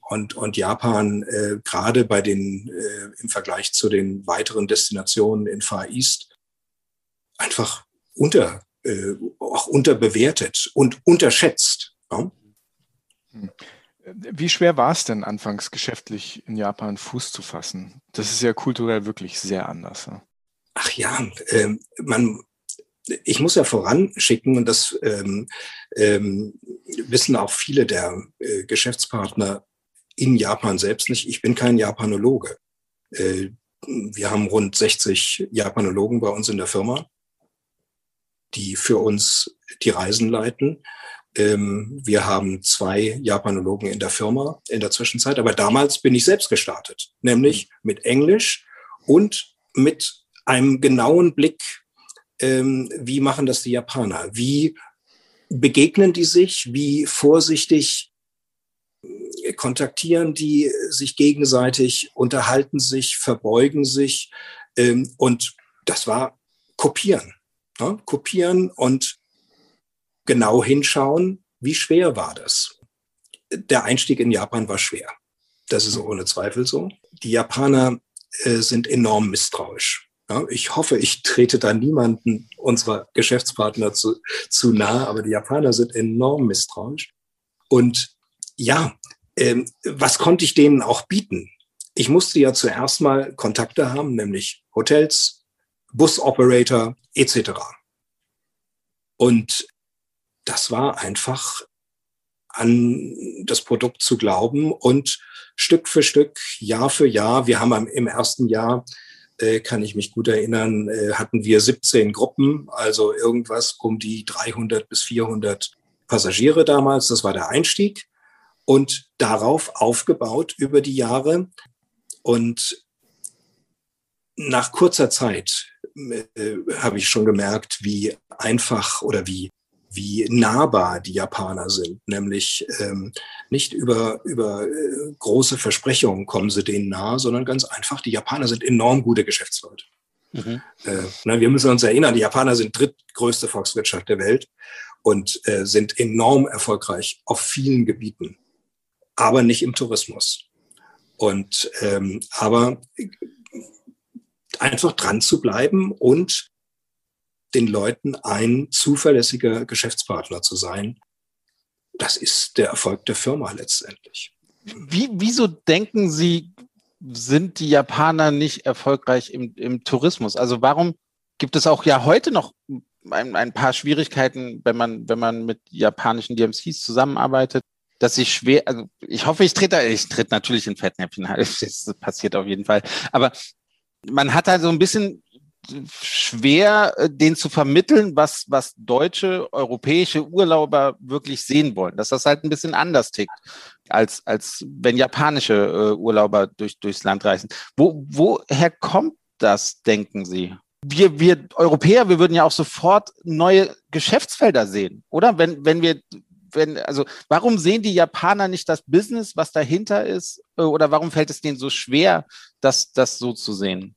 Und, und Japan äh, gerade bei den äh, im Vergleich zu den weiteren Destinationen in Far East einfach unter äh, auch unterbewertet und unterschätzt. Ja? Hm. Wie schwer war es denn anfangs geschäftlich in Japan Fuß zu fassen? Das ist ja kulturell wirklich sehr anders. Ja? Ach ja, ähm, man, ich muss ja voranschicken, und das ähm, ähm, wissen auch viele der äh, Geschäftspartner in Japan selbst nicht. Ich bin kein Japanologe. Äh, wir haben rund 60 Japanologen bei uns in der Firma, die für uns die Reisen leiten. Ähm, wir haben zwei Japanologen in der Firma in der Zwischenzeit, aber damals bin ich selbst gestartet, nämlich mit Englisch und mit einem genauen Blick, ähm, wie machen das die Japaner? Wie begegnen die sich? Wie vorsichtig äh, kontaktieren die sich gegenseitig, unterhalten sich, verbeugen sich ähm, und das war kopieren. Ne? Kopieren und genau hinschauen, wie schwer war das. Der Einstieg in Japan war schwer. Das ist ohne Zweifel so. Die Japaner äh, sind enorm misstrauisch. Ja, ich hoffe, ich trete da niemanden unserer Geschäftspartner zu, zu nahe, aber die Japaner sind enorm misstrauisch. Und ja, ähm, was konnte ich denen auch bieten? Ich musste ja zuerst mal Kontakte haben, nämlich Hotels, Busoperator etc. Und das war einfach an das Produkt zu glauben und Stück für Stück, Jahr für Jahr, wir haben im ersten Jahr, äh, kann ich mich gut erinnern, äh, hatten wir 17 Gruppen, also irgendwas um die 300 bis 400 Passagiere damals, das war der Einstieg und darauf aufgebaut über die Jahre und nach kurzer Zeit äh, habe ich schon gemerkt, wie einfach oder wie wie nahbar die Japaner sind. Nämlich ähm, nicht über, über äh, große Versprechungen kommen sie denen nahe, sondern ganz einfach, die Japaner sind enorm gute Geschäftsleute. Mhm. Äh, na, wir müssen uns erinnern, die Japaner sind drittgrößte Volkswirtschaft der Welt und äh, sind enorm erfolgreich auf vielen Gebieten, aber nicht im Tourismus. Und ähm, aber einfach dran zu bleiben und den Leuten ein zuverlässiger Geschäftspartner zu sein. Das ist der Erfolg der Firma letztendlich. Wie, wieso denken Sie, sind die Japaner nicht erfolgreich im, im Tourismus? Also warum gibt es auch ja heute noch ein, ein, paar Schwierigkeiten, wenn man, wenn man mit japanischen DMCs zusammenarbeitet, dass ich schwer, also ich hoffe, ich trete, ich trete natürlich in Fettnäpfchen, das passiert auf jeden Fall. Aber man hat da so ein bisschen schwer, äh, den zu vermitteln, was, was deutsche, europäische Urlauber wirklich sehen wollen. Dass das halt ein bisschen anders tickt, als, als wenn japanische äh, Urlauber durch, durchs Land reisen. Wo, woher kommt das, denken Sie? Wir, wir Europäer, wir würden ja auch sofort neue Geschäftsfelder sehen, oder? Wenn, wenn wir, wenn, also warum sehen die Japaner nicht das Business, was dahinter ist? Äh, oder warum fällt es denen so schwer, das, das so zu sehen?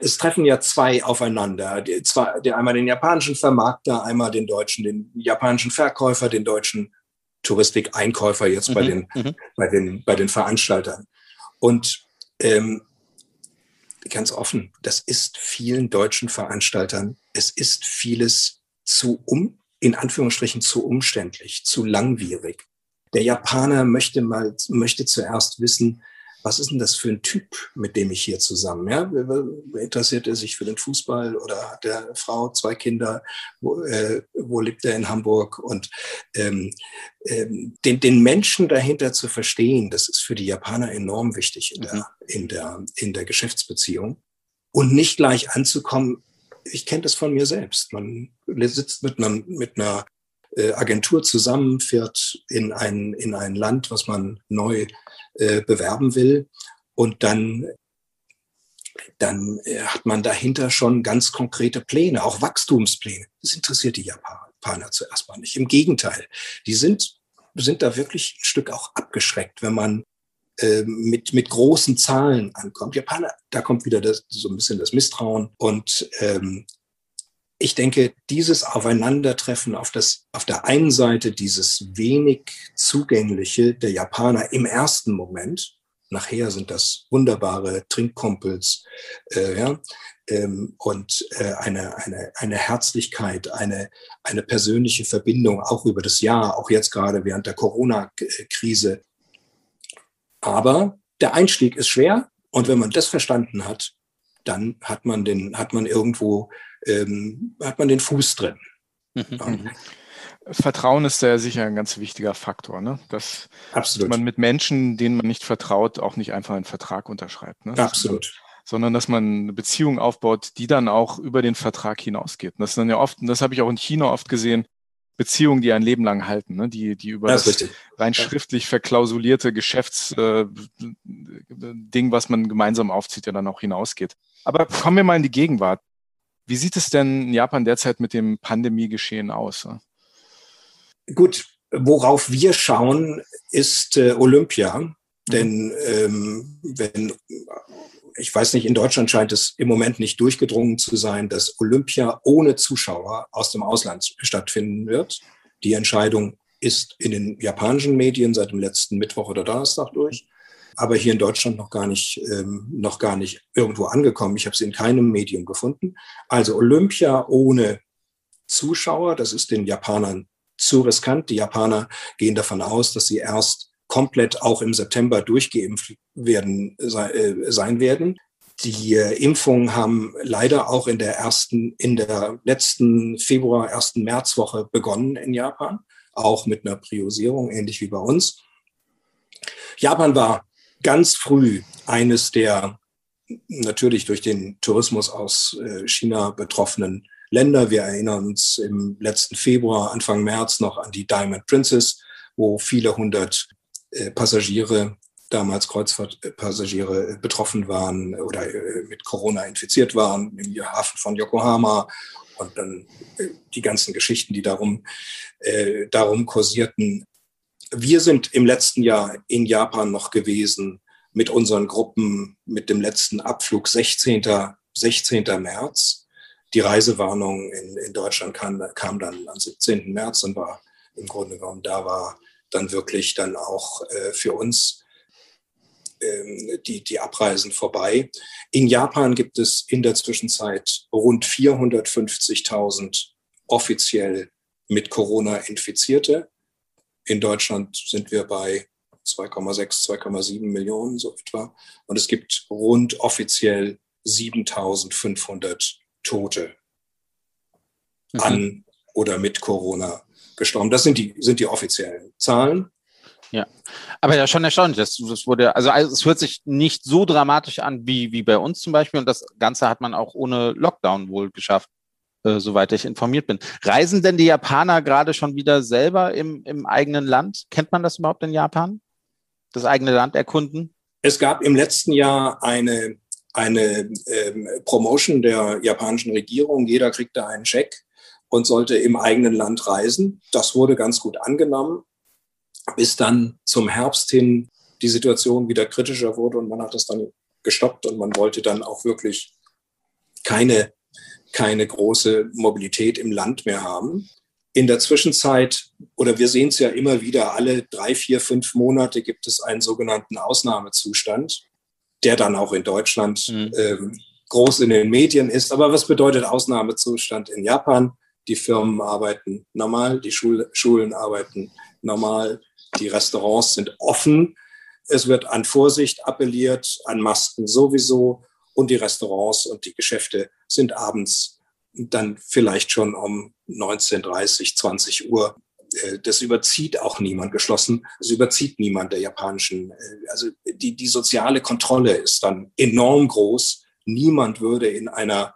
es treffen ja zwei aufeinander. Die, zwei, die, einmal den japanischen Vermarkter, einmal den deutschen, den japanischen Verkäufer, den deutschen Touristikeinkäufer jetzt mhm, bei, den, mhm. bei, den, bei den Veranstaltern. Und ähm, ganz offen, das ist vielen deutschen Veranstaltern, es ist vieles zu um, in Anführungsstrichen zu umständlich, zu langwierig. Der Japaner möchte mal, möchte zuerst wissen, was ist denn das für ein Typ, mit dem ich hier zusammen? Ja? Interessiert er sich für den Fußball oder hat der Frau zwei Kinder? Wo, äh, wo lebt er in Hamburg? Und ähm, ähm, den, den Menschen dahinter zu verstehen, das ist für die Japaner enorm wichtig in der, mhm. in der, in der Geschäftsbeziehung. Und nicht gleich anzukommen, ich kenne das von mir selbst. Man sitzt mit einer, mit einer äh, Agentur zusammen, fährt in ein, in ein Land, was man neu äh, bewerben will. Und dann, dann äh, hat man dahinter schon ganz konkrete Pläne, auch Wachstumspläne. Das interessiert die Japaner zuerst mal nicht. Im Gegenteil, die sind, sind da wirklich ein Stück auch abgeschreckt, wenn man äh, mit, mit großen Zahlen ankommt. Japaner, da kommt wieder das, so ein bisschen das Misstrauen. Und ähm, ich denke, dieses Aufeinandertreffen auf, das, auf der einen Seite dieses wenig zugängliche der Japaner im ersten Moment, nachher sind das wunderbare Trinkkumpels, äh, ja, ähm, und äh, eine, eine, eine Herzlichkeit, eine, eine persönliche Verbindung, auch über das Jahr, auch jetzt gerade während der Corona-Krise. Aber der Einstieg ist schwer und wenn man das verstanden hat, dann hat man den, hat man irgendwo, ähm, hat man den Fuß drin. Mhm. Ja. Vertrauen ist ja sicher ein ganz wichtiger Faktor, ne? Dass, Absolut. man mit Menschen, denen man nicht vertraut, auch nicht einfach einen Vertrag unterschreibt. Ne? Absolut. Sondern dass man eine Beziehung aufbaut, die dann auch über den Vertrag hinausgeht. Und das ist dann ja oft, und das habe ich auch in China oft gesehen, Beziehungen, die ein Leben lang halten, ne? die, die über das, das rein schriftlich verklausulierte Geschäftsding, äh, was man gemeinsam aufzieht, ja dann auch hinausgeht. Aber kommen wir mal in die Gegenwart. Wie sieht es denn in Japan derzeit mit dem Pandemiegeschehen aus? Gut, worauf wir schauen, ist äh, Olympia. Mhm. Denn ähm, wenn, ich weiß nicht, in Deutschland scheint es im Moment nicht durchgedrungen zu sein, dass Olympia ohne Zuschauer aus dem Ausland stattfinden wird. Die Entscheidung ist in den japanischen Medien seit dem letzten Mittwoch oder Donnerstag durch aber hier in Deutschland noch gar nicht, ähm, noch gar nicht irgendwo angekommen. Ich habe sie in keinem Medium gefunden. Also Olympia ohne Zuschauer, das ist den Japanern zu riskant. Die Japaner gehen davon aus, dass sie erst komplett auch im September durchgeimpft werden, äh, sein werden. Die äh, Impfungen haben leider auch in der ersten, in der letzten Februar, ersten Märzwoche begonnen in Japan, auch mit einer Priorisierung, ähnlich wie bei uns. Japan war ganz früh eines der natürlich durch den Tourismus aus äh, China betroffenen Länder. Wir erinnern uns im letzten Februar, Anfang März noch an die Diamond Princess, wo viele hundert Passagiere, damals Kreuzfahrtpassagiere, betroffen waren oder äh, mit Corona infiziert waren im Hafen von Yokohama und dann die ganzen Geschichten, die darum, darum kursierten. Wir sind im letzten Jahr in Japan noch gewesen mit unseren Gruppen mit dem letzten Abflug 16. 16. März. Die Reisewarnung in, in Deutschland kam, kam dann am 17. März und war im Grunde genommen, da war dann wirklich dann auch äh, für uns ähm, die, die Abreisen vorbei. In Japan gibt es in der Zwischenzeit rund 450.000 offiziell mit Corona Infizierte. In Deutschland sind wir bei 2,6, 2,7 Millionen so etwa. Und es gibt rund offiziell 7500 Tote mhm. an oder mit Corona gestorben. Das sind die, sind die offiziellen Zahlen. Ja, aber ja schon erstaunlich. Das, das wurde, also, also es hört sich nicht so dramatisch an wie, wie bei uns zum Beispiel. Und das Ganze hat man auch ohne Lockdown wohl geschafft. Äh, soweit ich informiert bin. Reisen denn die Japaner gerade schon wieder selber im, im eigenen Land? Kennt man das überhaupt in Japan? Das eigene Land erkunden? Es gab im letzten Jahr eine, eine ähm, Promotion der japanischen Regierung. Jeder kriegte einen Scheck und sollte im eigenen Land reisen. Das wurde ganz gut angenommen, bis dann zum Herbst hin die Situation wieder kritischer wurde und man hat das dann gestoppt und man wollte dann auch wirklich keine keine große Mobilität im Land mehr haben. In der Zwischenzeit, oder wir sehen es ja immer wieder, alle drei, vier, fünf Monate gibt es einen sogenannten Ausnahmezustand, der dann auch in Deutschland mhm. ähm, groß in den Medien ist. Aber was bedeutet Ausnahmezustand in Japan? Die Firmen arbeiten normal, die Schul Schulen arbeiten normal, die Restaurants sind offen. Es wird an Vorsicht appelliert, an Masken sowieso und die Restaurants und die Geschäfte sind abends dann vielleicht schon um 19.30, 20 Uhr. Äh, das überzieht auch niemand geschlossen. Das überzieht niemand der japanischen. Äh, also die, die soziale Kontrolle ist dann enorm groß. Niemand würde in einer,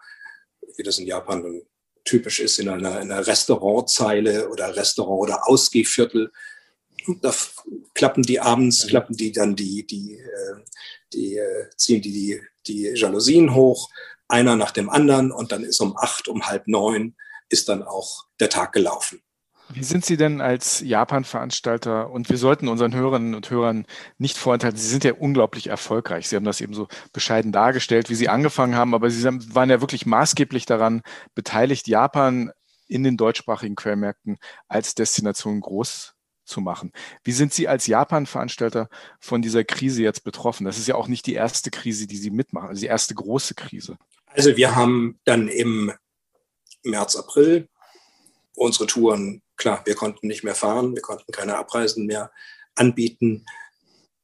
wie das in Japan typisch ist in einer, einer Restaurantzeile oder Restaurant- oder Ausgehviertel. Da klappen die abends, mhm. klappen die dann die, die, äh, die, äh, ziehen die, die, die Jalousien hoch, einer nach dem anderen und dann ist um acht, um halb neun ist dann auch der Tag gelaufen. Wie sind Sie denn als Japan-Veranstalter? Und wir sollten unseren Hörerinnen und Hörern nicht vorenthalten, Sie sind ja unglaublich erfolgreich. Sie haben das eben so bescheiden dargestellt, wie Sie angefangen haben, aber Sie waren ja wirklich maßgeblich daran beteiligt, Japan in den deutschsprachigen Quellmärkten als Destination groß zu machen. Wie sind Sie als Japan-Veranstalter von dieser Krise jetzt betroffen? Das ist ja auch nicht die erste Krise, die Sie mitmachen, also die erste große Krise. Also wir haben dann im März, April unsere Touren klar, wir konnten nicht mehr fahren, wir konnten keine Abreisen mehr anbieten.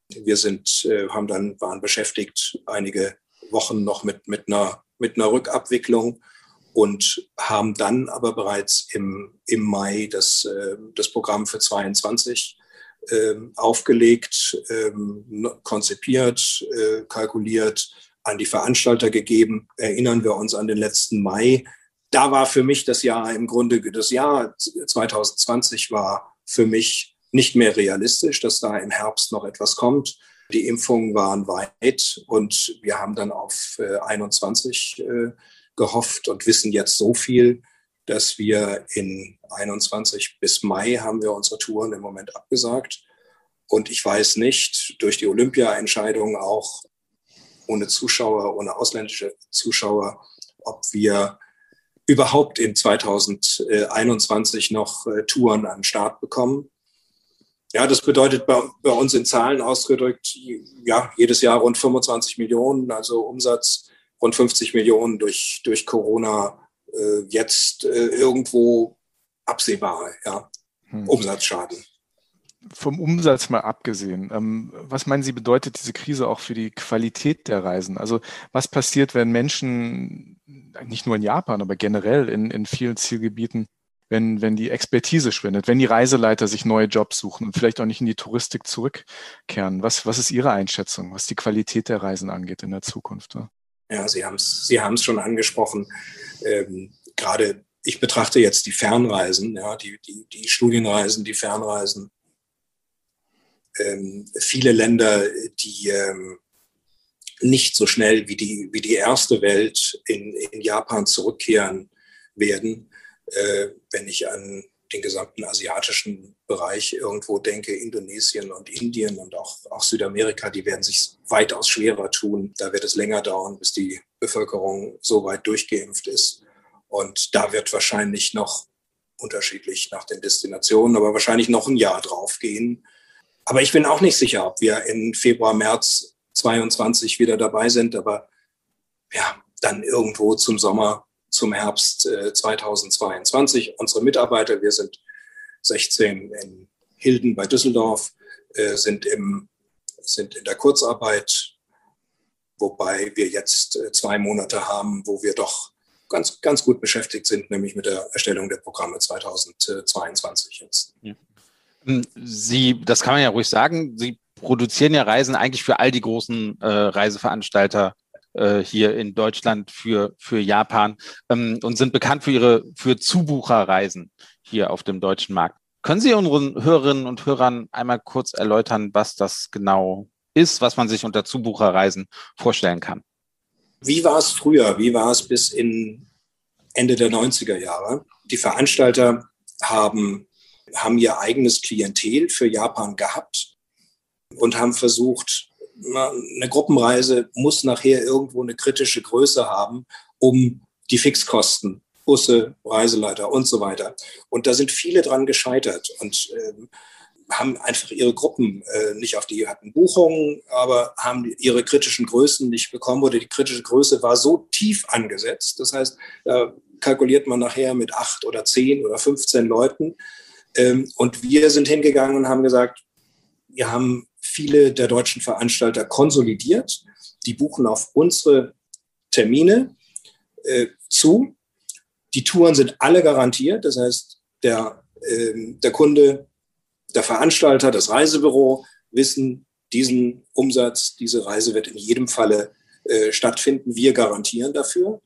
Wir sind, äh, haben dann, waren beschäftigt einige Wochen noch mit, mit, einer, mit einer Rückabwicklung und haben dann aber bereits im, im Mai das, äh, das Programm für 22 äh, aufgelegt, äh, konzipiert, äh, kalkuliert, an die Veranstalter gegeben. Erinnern wir uns an den letzten Mai, da war für mich das Jahr im Grunde, das Jahr 2020 war für mich nicht mehr realistisch, dass da im Herbst noch etwas kommt. Die Impfungen waren weit und wir haben dann auf 21 äh, äh, gehofft und wissen jetzt so viel, dass wir in 21 bis Mai haben wir unsere Touren im Moment abgesagt. Und ich weiß nicht, durch die Olympia-Entscheidung auch ohne Zuschauer, ohne ausländische Zuschauer, ob wir überhaupt in 2021 noch äh, Touren an den Start bekommen. Ja, das bedeutet bei, bei, uns in Zahlen ausgedrückt, ja, jedes Jahr rund 25 Millionen, also Umsatz rund 50 Millionen durch, durch Corona äh, jetzt äh, irgendwo absehbar, ja, hm. Umsatzschaden vom Umsatz mal abgesehen, ähm, was meinen Sie, bedeutet diese Krise auch für die Qualität der Reisen? Also was passiert, wenn Menschen, nicht nur in Japan, aber generell in, in vielen Zielgebieten, wenn, wenn die Expertise schwindet, wenn die Reiseleiter sich neue Jobs suchen und vielleicht auch nicht in die Touristik zurückkehren? Was, was ist Ihre Einschätzung, was die Qualität der Reisen angeht in der Zukunft? Ja, Sie haben es Sie schon angesprochen. Ähm, gerade ich betrachte jetzt die Fernreisen, ja, die, die, die Studienreisen, die Fernreisen viele Länder, die ähm, nicht so schnell wie die, wie die erste Welt in, in Japan zurückkehren werden. Äh, wenn ich an den gesamten asiatischen Bereich irgendwo denke, Indonesien und Indien und auch, auch Südamerika, die werden sich weitaus schwerer tun. Da wird es länger dauern, bis die Bevölkerung so weit durchgeimpft ist. Und da wird wahrscheinlich noch unterschiedlich nach den Destinationen, aber wahrscheinlich noch ein Jahr drauf gehen, aber ich bin auch nicht sicher, ob wir in Februar, März 22 wieder dabei sind. Aber ja, dann irgendwo zum Sommer, zum Herbst äh, 2022. Unsere Mitarbeiter, wir sind 16 in Hilden bei Düsseldorf, äh, sind, im, sind in der Kurzarbeit, wobei wir jetzt äh, zwei Monate haben, wo wir doch ganz, ganz gut beschäftigt sind, nämlich mit der Erstellung der Programme 2022 jetzt. Ja. Ähm, Sie, das kann man ja ruhig sagen, Sie produzieren ja Reisen eigentlich für all die großen äh, Reiseveranstalter äh, hier in Deutschland, für, für Japan ähm, und sind bekannt für ihre für Zubucherreisen hier auf dem deutschen Markt. Können Sie unseren Hörerinnen und Hörern einmal kurz erläutern, was das genau ist, was man sich unter Zubucherreisen vorstellen kann? Wie war es früher? Wie war es bis in Ende der 90er Jahre? Die Veranstalter haben haben ihr eigenes Klientel für Japan gehabt und haben versucht, eine Gruppenreise muss nachher irgendwo eine kritische Größe haben, um die Fixkosten, Busse, Reiseleiter und so weiter. Und da sind viele dran gescheitert und äh, haben einfach ihre Gruppen äh, nicht auf die hatten Buchungen, aber haben ihre kritischen Größen nicht bekommen oder die kritische Größe war so tief angesetzt. Das heißt, da kalkuliert man nachher mit acht oder zehn oder 15 Leuten ähm, und wir sind hingegangen und haben gesagt, wir haben viele der deutschen Veranstalter konsolidiert. Die buchen auf unsere Termine äh, zu. Die Touren sind alle garantiert. Das heißt, der, äh, der Kunde, der Veranstalter, das Reisebüro wissen, diesen Umsatz, diese Reise wird in jedem Falle äh, stattfinden. Wir garantieren dafür.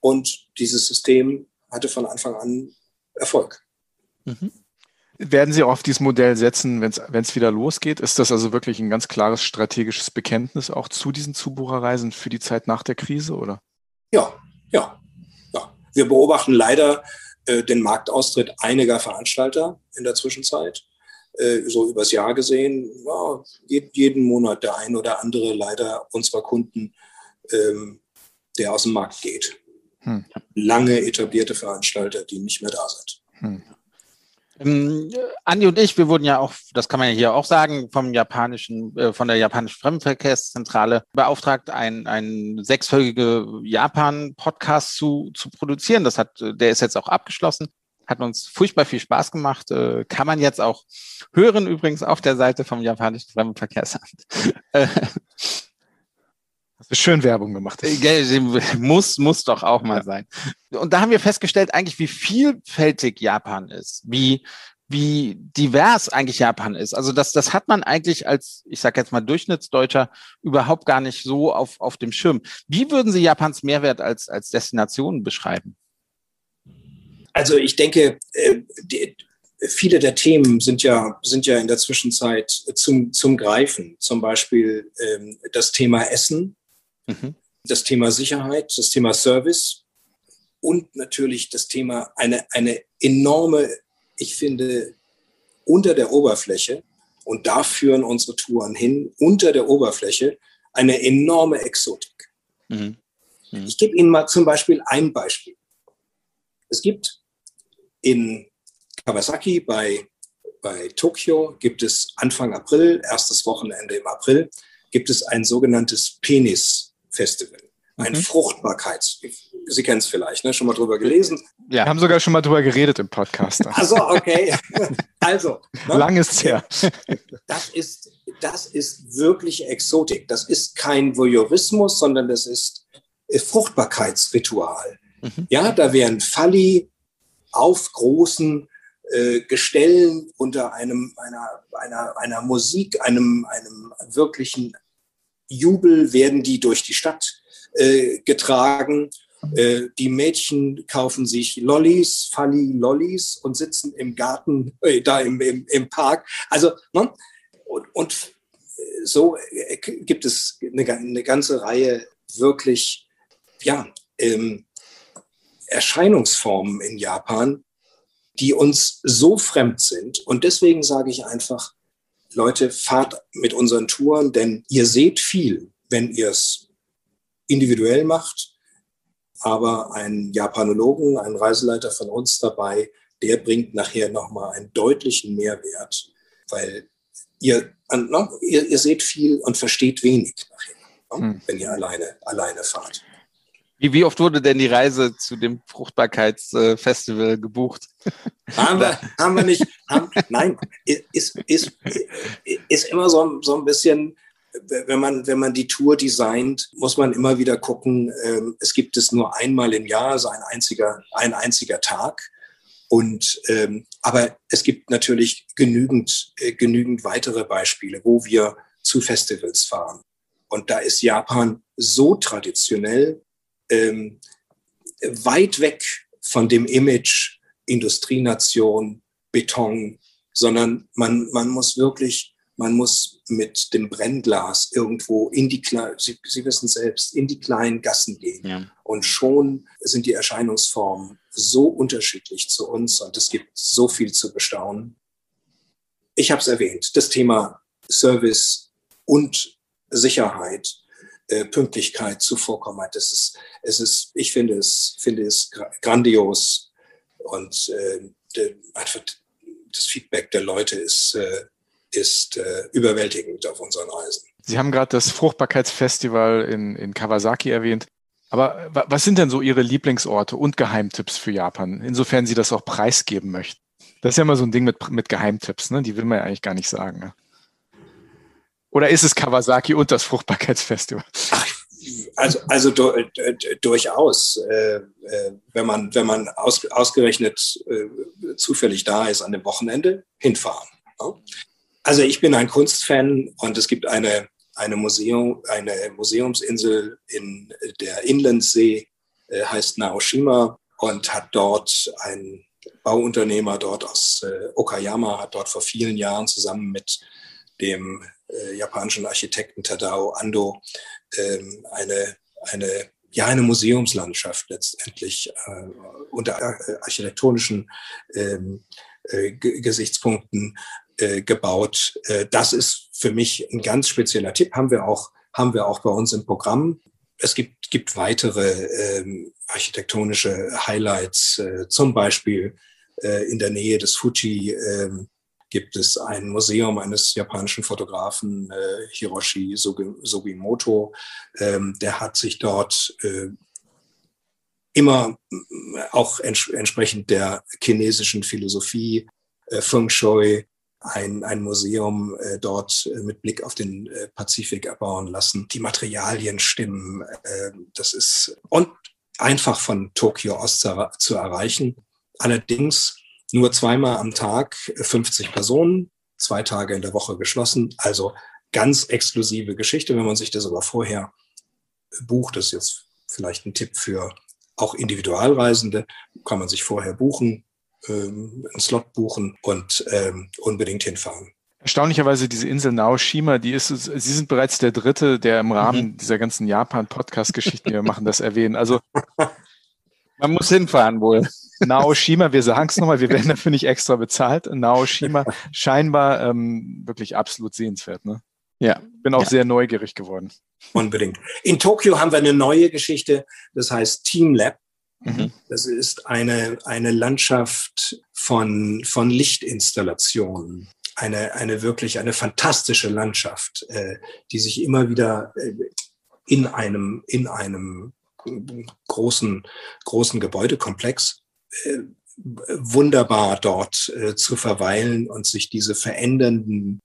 Und dieses System hatte von Anfang an Erfolg. Mhm. Werden Sie auch auf dieses Modell setzen, wenn es wieder losgeht? Ist das also wirklich ein ganz klares strategisches Bekenntnis auch zu diesen Zubucherreisen für die Zeit nach der Krise, oder? Ja, ja, ja. Wir beobachten leider äh, den Marktaustritt einiger Veranstalter in der Zwischenzeit. Äh, so übers Jahr gesehen, ja, jeden Monat der ein oder andere leider unserer Kunden, ähm, der aus dem Markt geht. Hm. Lange etablierte Veranstalter, die nicht mehr da sind. Hm. Ähm, Andi und ich, wir wurden ja auch, das kann man ja hier auch sagen, vom japanischen, äh, von der japanischen Fremdenverkehrszentrale beauftragt, ein, ein sechsfolgige Japan-Podcast zu, zu produzieren. Das hat, der ist jetzt auch abgeschlossen. Hat uns furchtbar viel Spaß gemacht. Äh, kann man jetzt auch hören, übrigens auf der Seite vom japanischen Fremdenverkehrsamt. Schön Werbung gemacht. Äh, muss, muss doch auch mal ja. sein. Und da haben wir festgestellt, eigentlich, wie vielfältig Japan ist, wie, wie divers eigentlich Japan ist. Also das, das hat man eigentlich als, ich sage jetzt mal Durchschnittsdeutscher, überhaupt gar nicht so auf, auf dem Schirm. Wie würden Sie Japans Mehrwert als, als Destination beschreiben? Also ich denke, äh, die, viele der Themen sind ja, sind ja in der Zwischenzeit zum, zum Greifen. Zum Beispiel ähm, das Thema Essen, Mhm. Das Thema Sicherheit, das Thema Service und natürlich das Thema eine, eine enorme, ich finde, unter der Oberfläche, und da führen unsere Touren hin, unter der Oberfläche eine enorme Exotik. Mhm. Mhm. Ich gebe Ihnen mal zum Beispiel ein Beispiel. Es gibt in Kawasaki bei, bei Tokio, gibt es Anfang April, erstes Wochenende im April, gibt es ein sogenanntes Penis Festival. Ein mhm. Fruchtbarkeits. Sie kennen es vielleicht, ne? schon mal drüber gelesen. Ja, wir haben sogar schon mal drüber geredet im Podcast. Also, okay. also. Ne? Lang ist es her. Das ist, das ist wirklich Exotik. Das ist kein Voyeurismus, sondern das ist Fruchtbarkeitsritual. Mhm. Ja, da werden Falli auf großen äh, Gestellen unter einem, einer, einer, einer Musik, einem, einem wirklichen Jubel werden die durch die Stadt äh, getragen. Äh, die Mädchen kaufen sich Lollis, Falli Lollis und sitzen im Garten, äh, da im, im, im Park. Also, ne? und, und so äh, gibt es eine, eine ganze Reihe wirklich, ja, ähm, Erscheinungsformen in Japan, die uns so fremd sind. Und deswegen sage ich einfach, Leute, fahrt mit unseren Touren, denn ihr seht viel, wenn ihr es individuell macht. Aber ein Japanologen, ein Reiseleiter von uns dabei, der bringt nachher nochmal einen deutlichen Mehrwert, weil ihr, ihr, ihr seht viel und versteht wenig nachher, hm. wenn ihr alleine, alleine fahrt. Wie, wie oft wurde denn die Reise zu dem Fruchtbarkeitsfestival gebucht? Haben wir, haben wir nicht. Haben, nein, ist, ist, ist immer so, so ein bisschen, wenn man, wenn man die Tour designt, muss man immer wieder gucken, ähm, es gibt es nur einmal im Jahr, also ein einziger, ein einziger Tag. Und, ähm, aber es gibt natürlich genügend, äh, genügend weitere Beispiele, wo wir zu Festivals fahren. Und da ist Japan so traditionell ähm, weit weg von dem Image Industrienation, Beton, sondern man, man muss wirklich, man muss mit dem Brennglas irgendwo in die, Sie, Sie wissen selbst, in die kleinen Gassen gehen. Ja. Und schon sind die Erscheinungsformen so unterschiedlich zu uns und es gibt so viel zu bestaunen. Ich habe es erwähnt, das Thema Service und Sicherheit äh, Pünktlichkeit, Zuvorkommenheit. Das ist, es ist, ich finde es, finde es grandios und äh, einfach das Feedback der Leute ist, äh, ist äh, überwältigend auf unseren Reisen. Sie haben gerade das Fruchtbarkeitsfestival in, in Kawasaki erwähnt. Aber was sind denn so Ihre Lieblingsorte und Geheimtipps für Japan, insofern Sie das auch preisgeben möchten? Das ist ja immer so ein Ding mit, mit Geheimtipps, ne? die will man ja eigentlich gar nicht sagen. Ne? Oder ist es Kawasaki und das Fruchtbarkeitsfestival? Also, also du, äh, durchaus, äh, äh, wenn man, wenn man aus, ausgerechnet äh, zufällig da ist an dem Wochenende, hinfahren. Ja? Also ich bin ein Kunstfan und es gibt eine, eine, Museum, eine Museumsinsel in der Inlandsee, äh, heißt Naoshima. und hat dort ein Bauunternehmer dort aus äh, Okayama hat dort vor vielen Jahren zusammen mit dem äh, japanischen Architekten Tadao Ando ähm, eine, eine, ja, eine Museumslandschaft letztendlich äh, unter äh, architektonischen ähm, äh, Gesichtspunkten äh, gebaut. Äh, das ist für mich ein ganz spezieller Tipp, haben wir auch, haben wir auch bei uns im Programm. Es gibt, gibt weitere ähm, architektonische Highlights, äh, zum Beispiel äh, in der Nähe des Fuji äh, gibt es ein Museum eines japanischen Fotografen, äh, Hiroshi Sugimoto. Ähm, der hat sich dort äh, immer auch ents entsprechend der chinesischen Philosophie, äh, Feng Shui, ein, ein Museum äh, dort äh, mit Blick auf den äh, Pazifik erbauen lassen. Die Materialien stimmen. Äh, das ist und einfach von Tokio aus zu, zu erreichen. Allerdings nur zweimal am Tag 50 Personen, zwei Tage in der Woche geschlossen. Also ganz exklusive Geschichte, wenn man sich das aber vorher bucht. Das ist jetzt vielleicht ein Tipp für auch Individualreisende. Kann man sich vorher buchen, ähm, einen Slot buchen und ähm, unbedingt hinfahren. Erstaunlicherweise diese Insel Naoshima, die ist, Sie sind bereits der Dritte, der im Rahmen mhm. dieser ganzen Japan-Podcast-Geschichten, die wir machen, das erwähnen. Also man muss hinfahren wohl. Naoshima, wir sagen es nochmal, wir werden dafür nicht extra bezahlt. Naoshima, scheinbar ähm, wirklich absolut sehenswert. Ne? Ja. Bin auch ja. sehr neugierig geworden. Unbedingt. In Tokio haben wir eine neue Geschichte, das heißt Team Lab. Mhm. Das ist eine, eine Landschaft von, von Lichtinstallationen. Eine, eine wirklich, eine fantastische Landschaft, äh, die sich immer wieder äh, in einem, in einem großen, großen Gebäudekomplex äh, wunderbar dort äh, zu verweilen und sich diese verändernden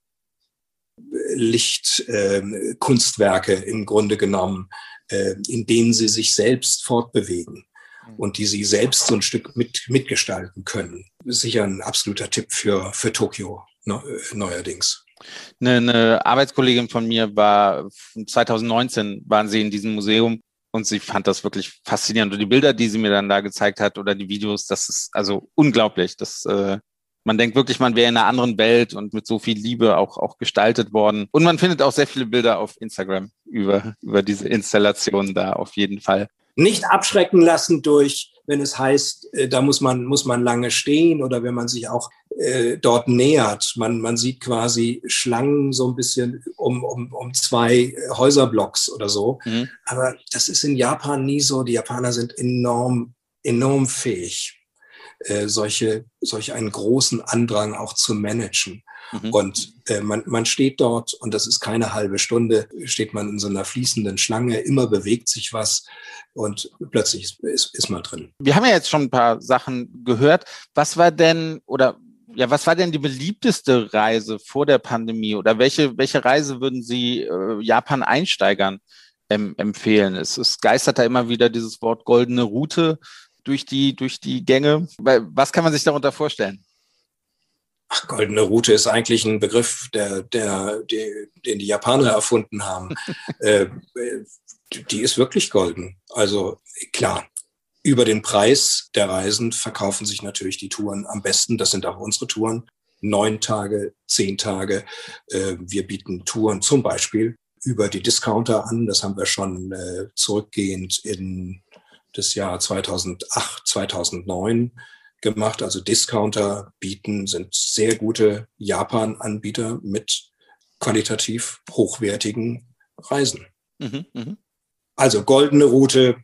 Lichtkunstwerke äh, im Grunde genommen, äh, in denen sie sich selbst fortbewegen mhm. und die sie selbst so ein Stück mit, mitgestalten können. Sicher ein absoluter Tipp für, für Tokio ne, neuerdings. Eine, eine Arbeitskollegin von mir war 2019 waren sie in diesem Museum und sie fand das wirklich faszinierend. Und die Bilder, die sie mir dann da gezeigt hat oder die Videos, das ist also unglaublich. Das, äh, man denkt wirklich, man wäre in einer anderen Welt und mit so viel Liebe auch, auch gestaltet worden. Und man findet auch sehr viele Bilder auf Instagram über, über diese Installationen da auf jeden Fall. Nicht abschrecken lassen durch wenn es heißt, äh, da muss man, muss man lange stehen oder wenn man sich auch äh, dort nähert. Man, man sieht quasi Schlangen so ein bisschen um, um, um zwei Häuserblocks oder so. Mhm. Aber das ist in Japan nie so. Die Japaner sind enorm, enorm fähig, äh, solche, solch einen großen Andrang auch zu managen. Mhm. Und äh, man, man steht dort und das ist keine halbe Stunde, steht man in so einer fließenden Schlange, immer bewegt sich was und plötzlich ist, ist man drin. Wir haben ja jetzt schon ein paar Sachen gehört. Was war denn oder ja, was war denn die beliebteste Reise vor der Pandemie oder welche, welche Reise würden Sie äh, Japan-Einsteigern ähm, empfehlen? Es, es geistert da immer wieder dieses Wort goldene Route durch die, durch die Gänge. Was kann man sich darunter vorstellen? Ach, goldene Route ist eigentlich ein Begriff, der, der, der den die Japaner erfunden haben. äh, die ist wirklich golden. Also klar, über den Preis der Reisen verkaufen sich natürlich die Touren am besten. Das sind auch unsere Touren. Neun Tage, zehn Tage. Äh, wir bieten Touren zum Beispiel über die Discounter an. Das haben wir schon äh, zurückgehend in das Jahr 2008, 2009 gemacht. Also Discounter bieten sind sehr gute Japan-Anbieter mit qualitativ hochwertigen Reisen. Mhm, mh. Also goldene Route,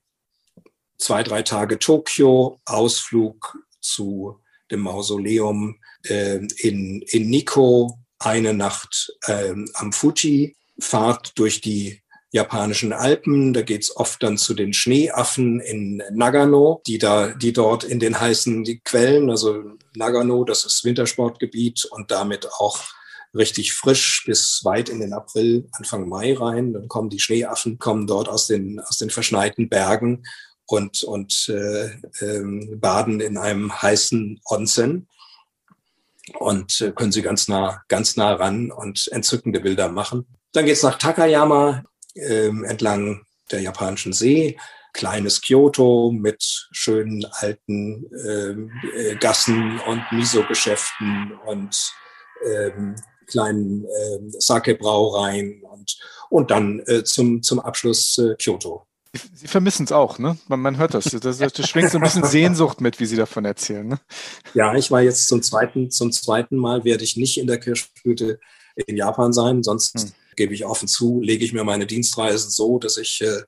zwei, drei Tage Tokio, Ausflug zu dem Mausoleum äh, in, in Nikko, eine Nacht äh, am Fuji, Fahrt durch die japanischen Alpen. Da geht's oft dann zu den Schneeaffen in Nagano, die da, die dort in den heißen Quellen, also Nagano, das ist Wintersportgebiet und damit auch richtig frisch bis weit in den April, Anfang Mai rein. Dann kommen die Schneeaffen, kommen dort aus den, aus den verschneiten Bergen und, und äh, äh, baden in einem heißen Onsen und äh, können sie ganz nah, ganz nah ran und entzückende Bilder machen. Dann geht's nach Takayama, ähm, entlang der japanischen See, kleines Kyoto mit schönen alten ähm, äh, Gassen und Miso-Geschäften und ähm, kleinen äh, Sake-Brauereien und, und dann äh, zum, zum Abschluss äh, Kyoto. Sie vermissen es auch, ne? Man, man hört das. das. Das schwingt so ein bisschen Sehnsucht mit, wie Sie davon erzählen. Ne? Ja, ich war jetzt zum zweiten, zum zweiten Mal, werde ich nicht in der Kirschblüte in Japan sein. Sonst hm. Gebe ich offen zu, lege ich mir meine Dienstreisen so, dass ich äh,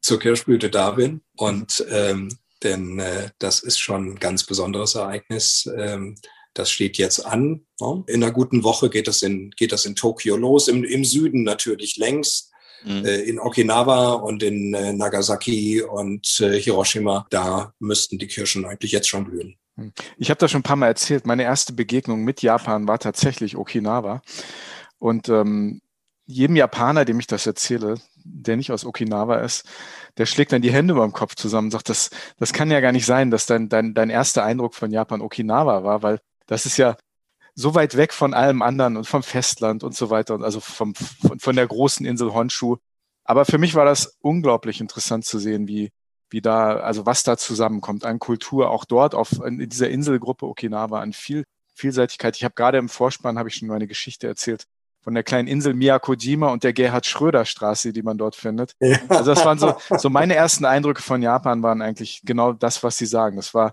zur Kirschblüte da bin. Und ähm, denn äh, das ist schon ein ganz besonderes Ereignis. Ähm, das steht jetzt an. Ne? In einer guten Woche geht das in, geht das in Tokio los, im, im Süden natürlich längst. Mhm. Äh, in Okinawa und in äh, Nagasaki und äh, Hiroshima, da müssten die Kirschen eigentlich jetzt schon blühen. Hm. Ich habe das schon ein paar Mal erzählt. Meine erste Begegnung mit Japan war tatsächlich Okinawa. Und ähm, jedem Japaner, dem ich das erzähle, der nicht aus Okinawa ist, der schlägt dann die Hände über dem Kopf zusammen und sagt, das, das kann ja gar nicht sein, dass dein, dein, dein erster Eindruck von Japan Okinawa war, weil das ist ja so weit weg von allem anderen und vom Festland und so weiter und also vom, von, von der großen Insel Honshu. Aber für mich war das unglaublich interessant zu sehen, wie, wie da, also was da zusammenkommt an Kultur, auch dort auf in dieser Inselgruppe Okinawa, an viel Vielseitigkeit. Ich habe gerade im Vorspann, habe ich schon meine Geschichte erzählt, von der kleinen Insel Miyakojima und der Gerhard Schröder Straße, die man dort findet. Ja. Also das waren so, so meine ersten Eindrücke von Japan waren eigentlich genau das, was Sie sagen. Das war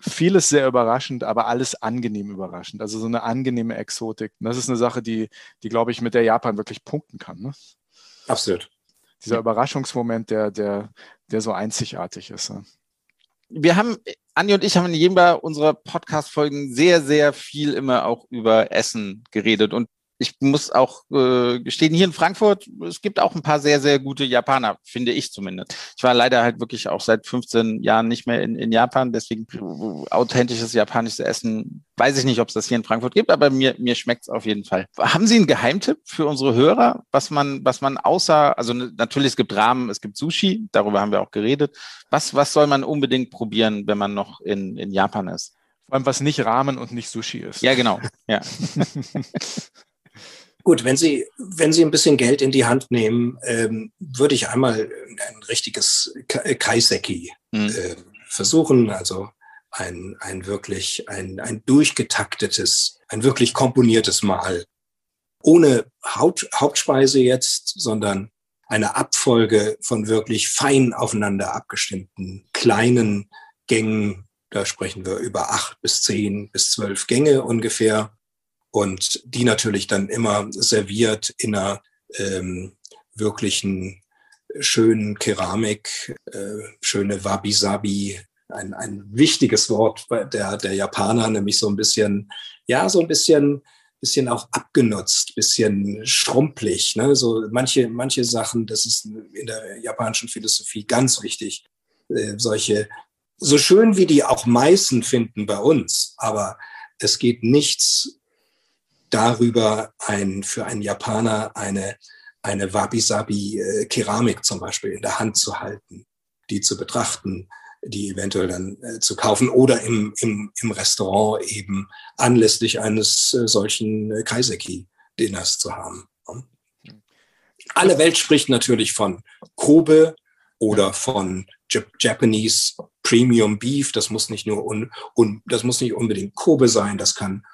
vieles sehr überraschend, aber alles angenehm überraschend. Also so eine angenehme Exotik. Und das ist eine Sache, die, die glaube ich, mit der Japan wirklich punkten kann. Ne? Absolut. Dieser Überraschungsmoment, der, der, der so einzigartig ist. Ne? Wir haben, Andi und ich haben in jedem unserer Podcast-Folgen sehr, sehr viel immer auch über Essen geredet. Und ich muss auch äh, gestehen, hier in Frankfurt, es gibt auch ein paar sehr, sehr gute Japaner, finde ich zumindest. Ich war leider halt wirklich auch seit 15 Jahren nicht mehr in, in Japan, deswegen authentisches japanisches Essen, weiß ich nicht, ob es das hier in Frankfurt gibt, aber mir, mir schmeckt es auf jeden Fall. Haben Sie einen Geheimtipp für unsere Hörer, was man, was man außer, also natürlich, es gibt Rahmen, es gibt Sushi, darüber haben wir auch geredet. Was, was soll man unbedingt probieren, wenn man noch in, in Japan ist? Vor allem, was nicht Rahmen und nicht Sushi ist. Ja, genau. Ja. Gut, wenn Sie, wenn Sie ein bisschen Geld in die Hand nehmen, ähm, würde ich einmal ein richtiges Kaiseki mhm. äh, versuchen, also ein, ein wirklich, ein, ein durchgetaktetes, ein wirklich komponiertes Mahl. Ohne Haupt, Hauptspeise jetzt, sondern eine Abfolge von wirklich fein aufeinander abgestimmten kleinen Gängen. Da sprechen wir über acht bis zehn bis zwölf Gänge ungefähr und die natürlich dann immer serviert in einer ähm, wirklichen schönen Keramik, äh, schöne Wabi-Sabi, ein, ein wichtiges Wort der, der Japaner, nämlich so ein bisschen, ja, so ein bisschen, bisschen auch abgenutzt, bisschen schrumpelig. Ne? So manche, manche Sachen, das ist in der japanischen Philosophie ganz wichtig, äh, solche, so schön wie die auch Meißen finden bei uns, aber es geht nichts darüber ein, für einen Japaner eine, eine Wabi-Sabi-Keramik zum Beispiel in der Hand zu halten, die zu betrachten, die eventuell dann äh, zu kaufen oder im, im, im Restaurant eben anlässlich eines äh, solchen äh, Kaiseki-Dinners zu haben. Alle Welt spricht natürlich von Kobe oder von Japanese Premium Beef. Das muss nicht nur un, un, das muss nicht unbedingt Kobe sein. Das kann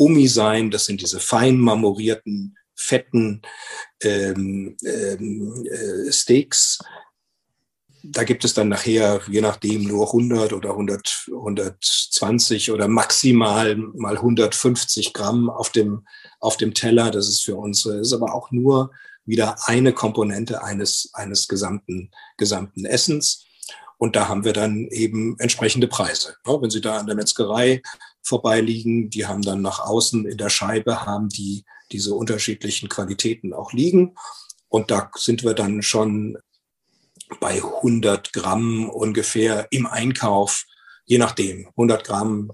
Umi sein. Das sind diese fein marmorierten, fetten ähm, ähm, äh, Steaks. Da gibt es dann nachher, je nachdem, nur 100 oder 100, 120 oder maximal mal 150 Gramm auf dem, auf dem Teller. Das ist für uns, das ist aber auch nur wieder eine Komponente eines, eines gesamten, gesamten Essens. Und da haben wir dann eben entsprechende Preise. wenn Sie da an der Metzgerei vorbeiliegen. Die haben dann nach außen in der Scheibe, haben die diese unterschiedlichen Qualitäten auch liegen. Und da sind wir dann schon bei 100 Gramm ungefähr im Einkauf, je nachdem. 100 Gramm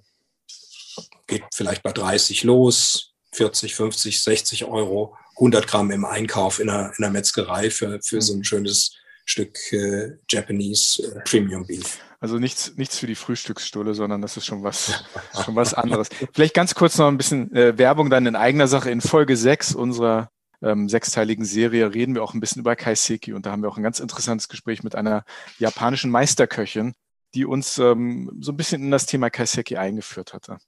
geht vielleicht bei 30 los, 40, 50, 60 Euro. 100 Gramm im Einkauf in einer, in einer Metzgerei für, für so ein schönes Stück äh, Japanese äh, Premium Beef. Also nichts, nichts für die Frühstücksstulle, sondern das ist schon was, schon was anderes. Vielleicht ganz kurz noch ein bisschen äh, Werbung dann in eigener Sache. In Folge 6 unserer ähm, sechsteiligen Serie reden wir auch ein bisschen über Kaiseki und da haben wir auch ein ganz interessantes Gespräch mit einer japanischen Meisterköchin, die uns ähm, so ein bisschen in das Thema Kaiseki eingeführt hatte.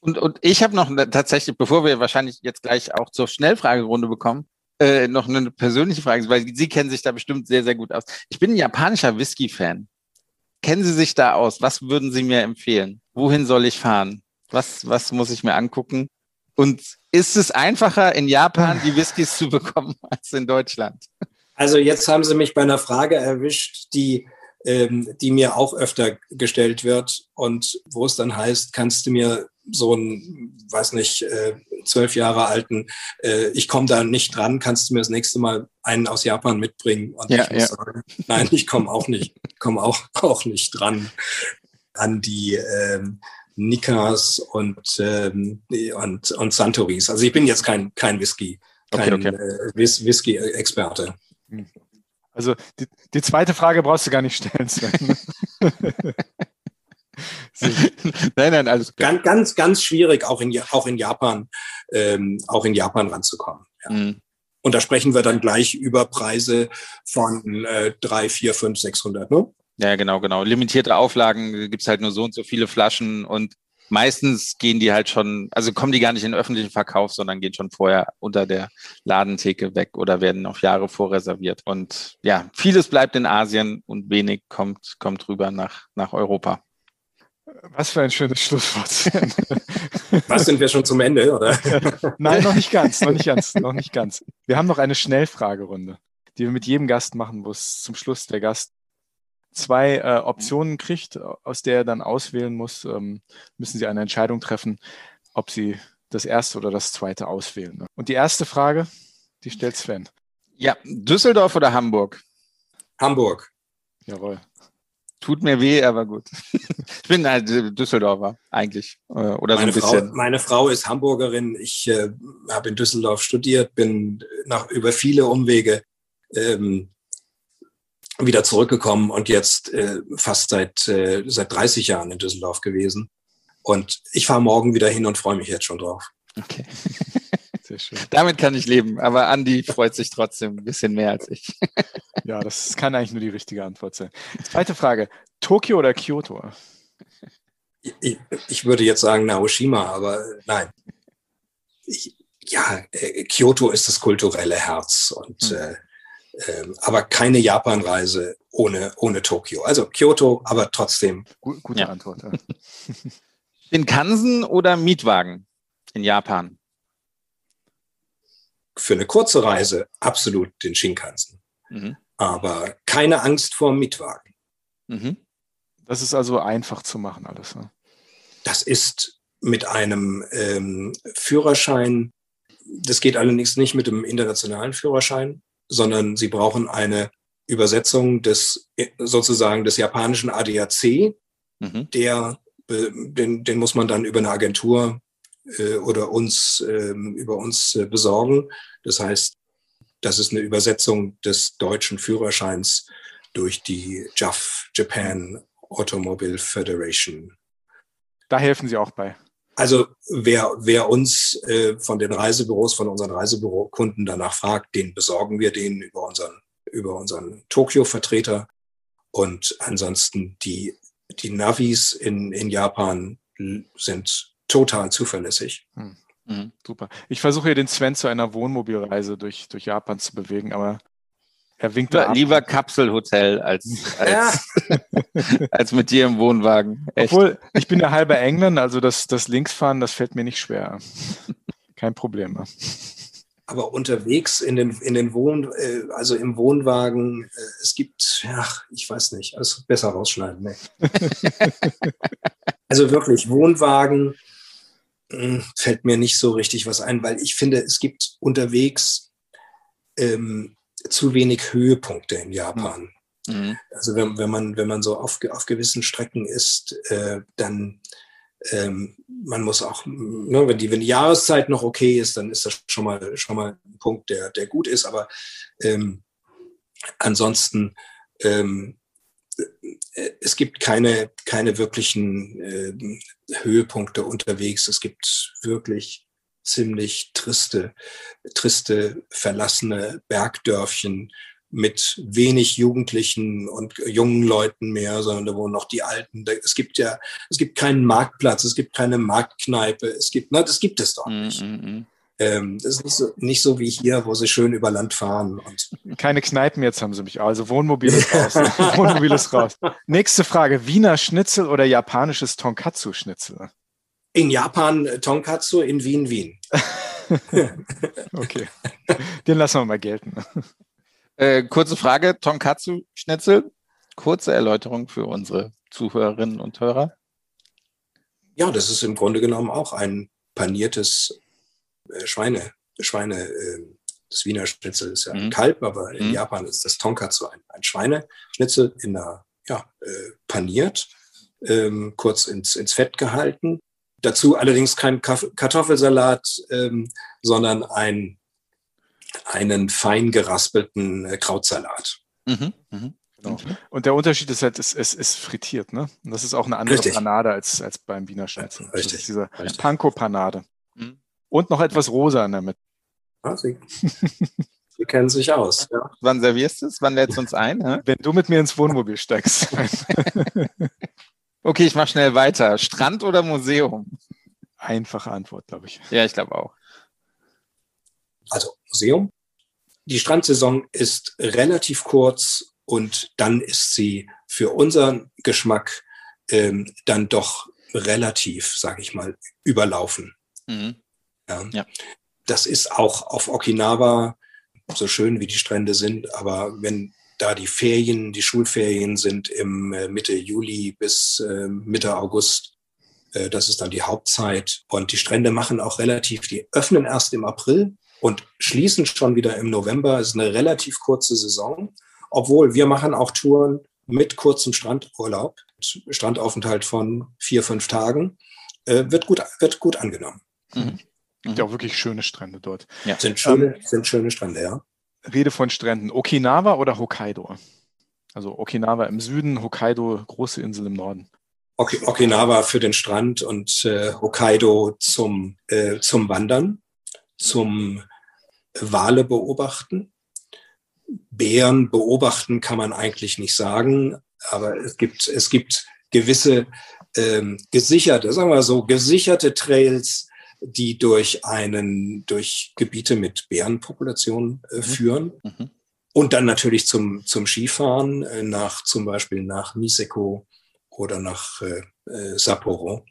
Und, und ich habe noch tatsächlich, bevor wir wahrscheinlich jetzt gleich auch zur Schnellfragerunde bekommen, äh, noch eine persönliche Frage, weil Sie kennen sich da bestimmt sehr, sehr gut aus. Ich bin ein japanischer Whisky-Fan. Kennen Sie sich da aus? Was würden Sie mir empfehlen? Wohin soll ich fahren? Was, was muss ich mir angucken? Und ist es einfacher, in Japan die Whiskys zu bekommen als in Deutschland? Also jetzt haben Sie mich bei einer Frage erwischt, die, ähm, die mir auch öfter gestellt wird und wo es dann heißt, kannst du mir so einen, weiß nicht, äh, zwölf Jahre alten, äh, ich komme da nicht dran, kannst du mir das nächste Mal einen aus Japan mitbringen? Und Ja, ich muss ja. sagen, nein, ich komme auch nicht, komme auch, auch nicht dran an die ähm, Nikas und, ähm, und, und Santoris. Also ich bin jetzt kein, kein Whisky, Okay, kein okay. Äh, Whis- Whisky-Experte. Also die, die zweite Frage brauchst du gar nicht stellen, Sven. nein, nein, alles gut. Ganz, ganz, ganz schwierig, auch in, auch in Japan, ähm, auch in Japan ranzukommen. Ja. Mhm. Und da sprechen wir dann gleich über Preise von äh, 3, 4, 5, 600. Ne? Ja, genau, genau. Limitierte Auflagen, gibt's halt nur so und so viele Flaschen und meistens gehen die halt schon, also kommen die gar nicht in den öffentlichen Verkauf, sondern gehen schon vorher unter der Ladentheke weg oder werden auf Jahre vorreserviert. Und ja, vieles bleibt in Asien und wenig kommt, kommt rüber nach, nach Europa. Was für ein schönes Schlusswort. Sven. Was sind wir schon zum Ende, oder? Nein, noch nicht ganz, noch nicht ganz, noch nicht ganz. Wir haben noch eine Schnellfragerunde, die wir mit jedem Gast machen, wo es zum Schluss der Gast zwei äh, Optionen kriegt, aus der er dann auswählen muss, ähm, müssen Sie eine Entscheidung treffen, ob Sie das erste oder das zweite auswählen. ne? Und die erste Frage, die stellt Sven. Ja, Düsseldorf oder Hamburg? Hamburg. Jawohl. Tut mir weh, aber gut. Ich bin halt Düsseldorfer eigentlich. äh, Oder so ein Meine Frau, bisschen. meine Frau ist Hamburgerin. Ich äh, habe in Düsseldorf studiert, bin nach über viele Umwege ähm, wieder zurückgekommen und jetzt äh, fast seit, äh, seit 30 Jahren in Düsseldorf gewesen. Und ich fahre morgen wieder hin und freue mich jetzt schon drauf. Okay. Sehr schön. Damit kann ich leben, aber Andi freut sich trotzdem ein bisschen mehr als ich. Ja, das kann eigentlich nur die richtige Antwort sein. Zweite Frage. Tokio oder Kyoto? Ich, ich würde jetzt sagen Naoshima, aber nein. Ich, ja, äh, Kyoto ist das kulturelle Herz und Hm. äh, ähm, aber keine Japanreise ohne, ohne Tokio. Also Kyoto, aber trotzdem Gu gute Ja. Antwort. Ja. Shinkansen oder Mietwagen in Japan? Für eine kurze Reise absolut den Shinkansen. Mhm. Aber keine Angst vor dem Mietwagen. Mhm. Das ist also einfach zu machen alles. Ne? Das ist mit einem ähm, Führerschein, das geht allerdings nicht mit dem internationalen Führerschein, sondern Sie brauchen eine Übersetzung des äh, sozusagen des japanischen ADAC, Mhm. der, den, den muss man dann über eine Agentur äh, oder uns ähm, über uns äh, besorgen. Das heißt, das ist eine Übersetzung des deutschen Führerscheins durch die JAF, Japan Automobile Federation. Da helfen Sie auch bei. Also wer, wer uns äh, von den Reisebüros, von unseren Reisebürokunden danach fragt, den besorgen wir denen über unseren, über unseren Tokio-Vertreter. Und ansonsten die, die Navis in, in Japan sind total zuverlässig. Mhm. Super. Ich versuche hier den Sven zu einer Wohnmobilreise durch, durch Japan zu bewegen, aber er winkt Lieber, ab. lieber Kapselhotel als, als, als mit dir im Wohnwagen. Echt. Obwohl, ich bin ja halber Engländer, also das, das Linksfahren, das fällt mir nicht schwer. Kein Problem. Aber unterwegs in den, in den Wohn, äh, also im Wohnwagen, äh, es gibt, ja, ich weiß nicht, also besser rausschneiden. Ne? also wirklich, Wohnwagen fällt mir nicht so richtig was ein, weil ich finde, es gibt unterwegs ähm, zu wenig Höhepunkte in Japan. Mhm. Also wenn, wenn man wenn man so auf, auf gewissen Strecken ist, äh, dann ähm, man muss auch, ne, wenn die wenn die Jahreszeit noch okay ist, dann ist das schon mal schon mal ein Punkt, der der gut ist. Aber ähm, ansonsten ähm, äh, es gibt keine keine wirklichen ähm, Höhepunkte unterwegs. Es gibt wirklich ziemlich triste, triste, verlassene Bergdörfchen mit wenig Jugendlichen und jungen Leuten mehr, sondern da wohnen noch die Alten. Es gibt ja, es gibt keinen Marktplatz, es gibt keine Marktkneipe, es gibt, na, das gibt es doch nicht. Mm -mm. Ähm, das ist nicht so, nicht so wie hier, wo sie schön über Land fahren. Und keine Kneipen jetzt haben sie mich. Also Wohnmobil ist raus. Wohnmobil ist raus. Nächste Frage. Wiener Schnitzel oder japanisches Tonkatsu-Schnitzel? In Japan Tonkatsu, in Wien Wien. okay. Den lassen wir mal gelten. Äh, kurze Frage, Tonkatsu-Schnitzel. Kurze Erläuterung für unsere Zuhörerinnen und Hörer. Ja, das ist im Grunde genommen auch ein paniertes äh, Schweine, Schweine, äh, das Wiener Schnitzel ist ja ein mhm. Kalb, aber in mhm. Japan ist das Tonkatsu ein, ein Schweineschnitzel in der, ja, äh, paniert, ähm, kurz ins, ins Fett gehalten. Dazu allerdings kein Kartoffelsalat, ähm, sondern ein einen fein geraspelten äh, Krautsalat. Mhm, mhm. Genau. Mhm. Und der Unterschied ist halt, es, es ist frittiert, ne? Und das ist auch eine andere Richtig. Panade als, als beim Wiener Schnitzel. Richtig. Das ist diese Panko-Panade. Mhm. Und noch etwas rosa in der Mitte. Ah, Sie, Sie kennen sich aus. Ja. Wann servierst du es? Wann lädst du uns ein? Hä? Wenn du mit mir ins Wohnmobil steigst. okay, ich mach schnell weiter. Strand oder Museum? Einfache Antwort, glaube ich. Ja, ich glaube auch also Museum. Die Strandsaison ist relativ kurz und dann ist sie für unseren Geschmack ähm, dann doch relativ, sage ich mal, überlaufen. Mhm. Ja. ja. Das ist auch auf Okinawa so schön wie die Strände sind, aber wenn da die Ferien, die Schulferien sind im äh, Mitte Juli bis äh, Mitte August, äh, das ist dann die Hauptzeit. Und die Strände machen auch relativ, die öffnen erst im April und schließen schon wieder im November. Es ist eine relativ kurze Saison, obwohl wir machen auch Touren mit kurzem Strandurlaub, Strandaufenthalt von vier, fünf Tagen, äh, wird, gut, wird gut angenommen. Mhm. Mhm. Ja, auch wirklich schöne Strände dort. Ja. Sind, schöne, ähm, sind schöne Strände, ja. Rede von Stränden. Okinawa oder Hokkaido? Also Okinawa im Süden, Hokkaido, große Insel im Norden. Okinawa für den Strand und äh, Hokkaido zum, äh, zum Wandern, zum Wale beobachten. Bären beobachten kann man eigentlich nicht sagen, aber es gibt, es gibt gewisse ähm, gesicherte, sagen wir so, gesicherte Trails, die durch einen, durch Gebiete mit Bärenpopulationen äh, mhm. führen. Mhm. Und dann natürlich zum, zum Skifahren äh, nach, zum Beispiel nach Niseko oder nach äh, äh Sapporo.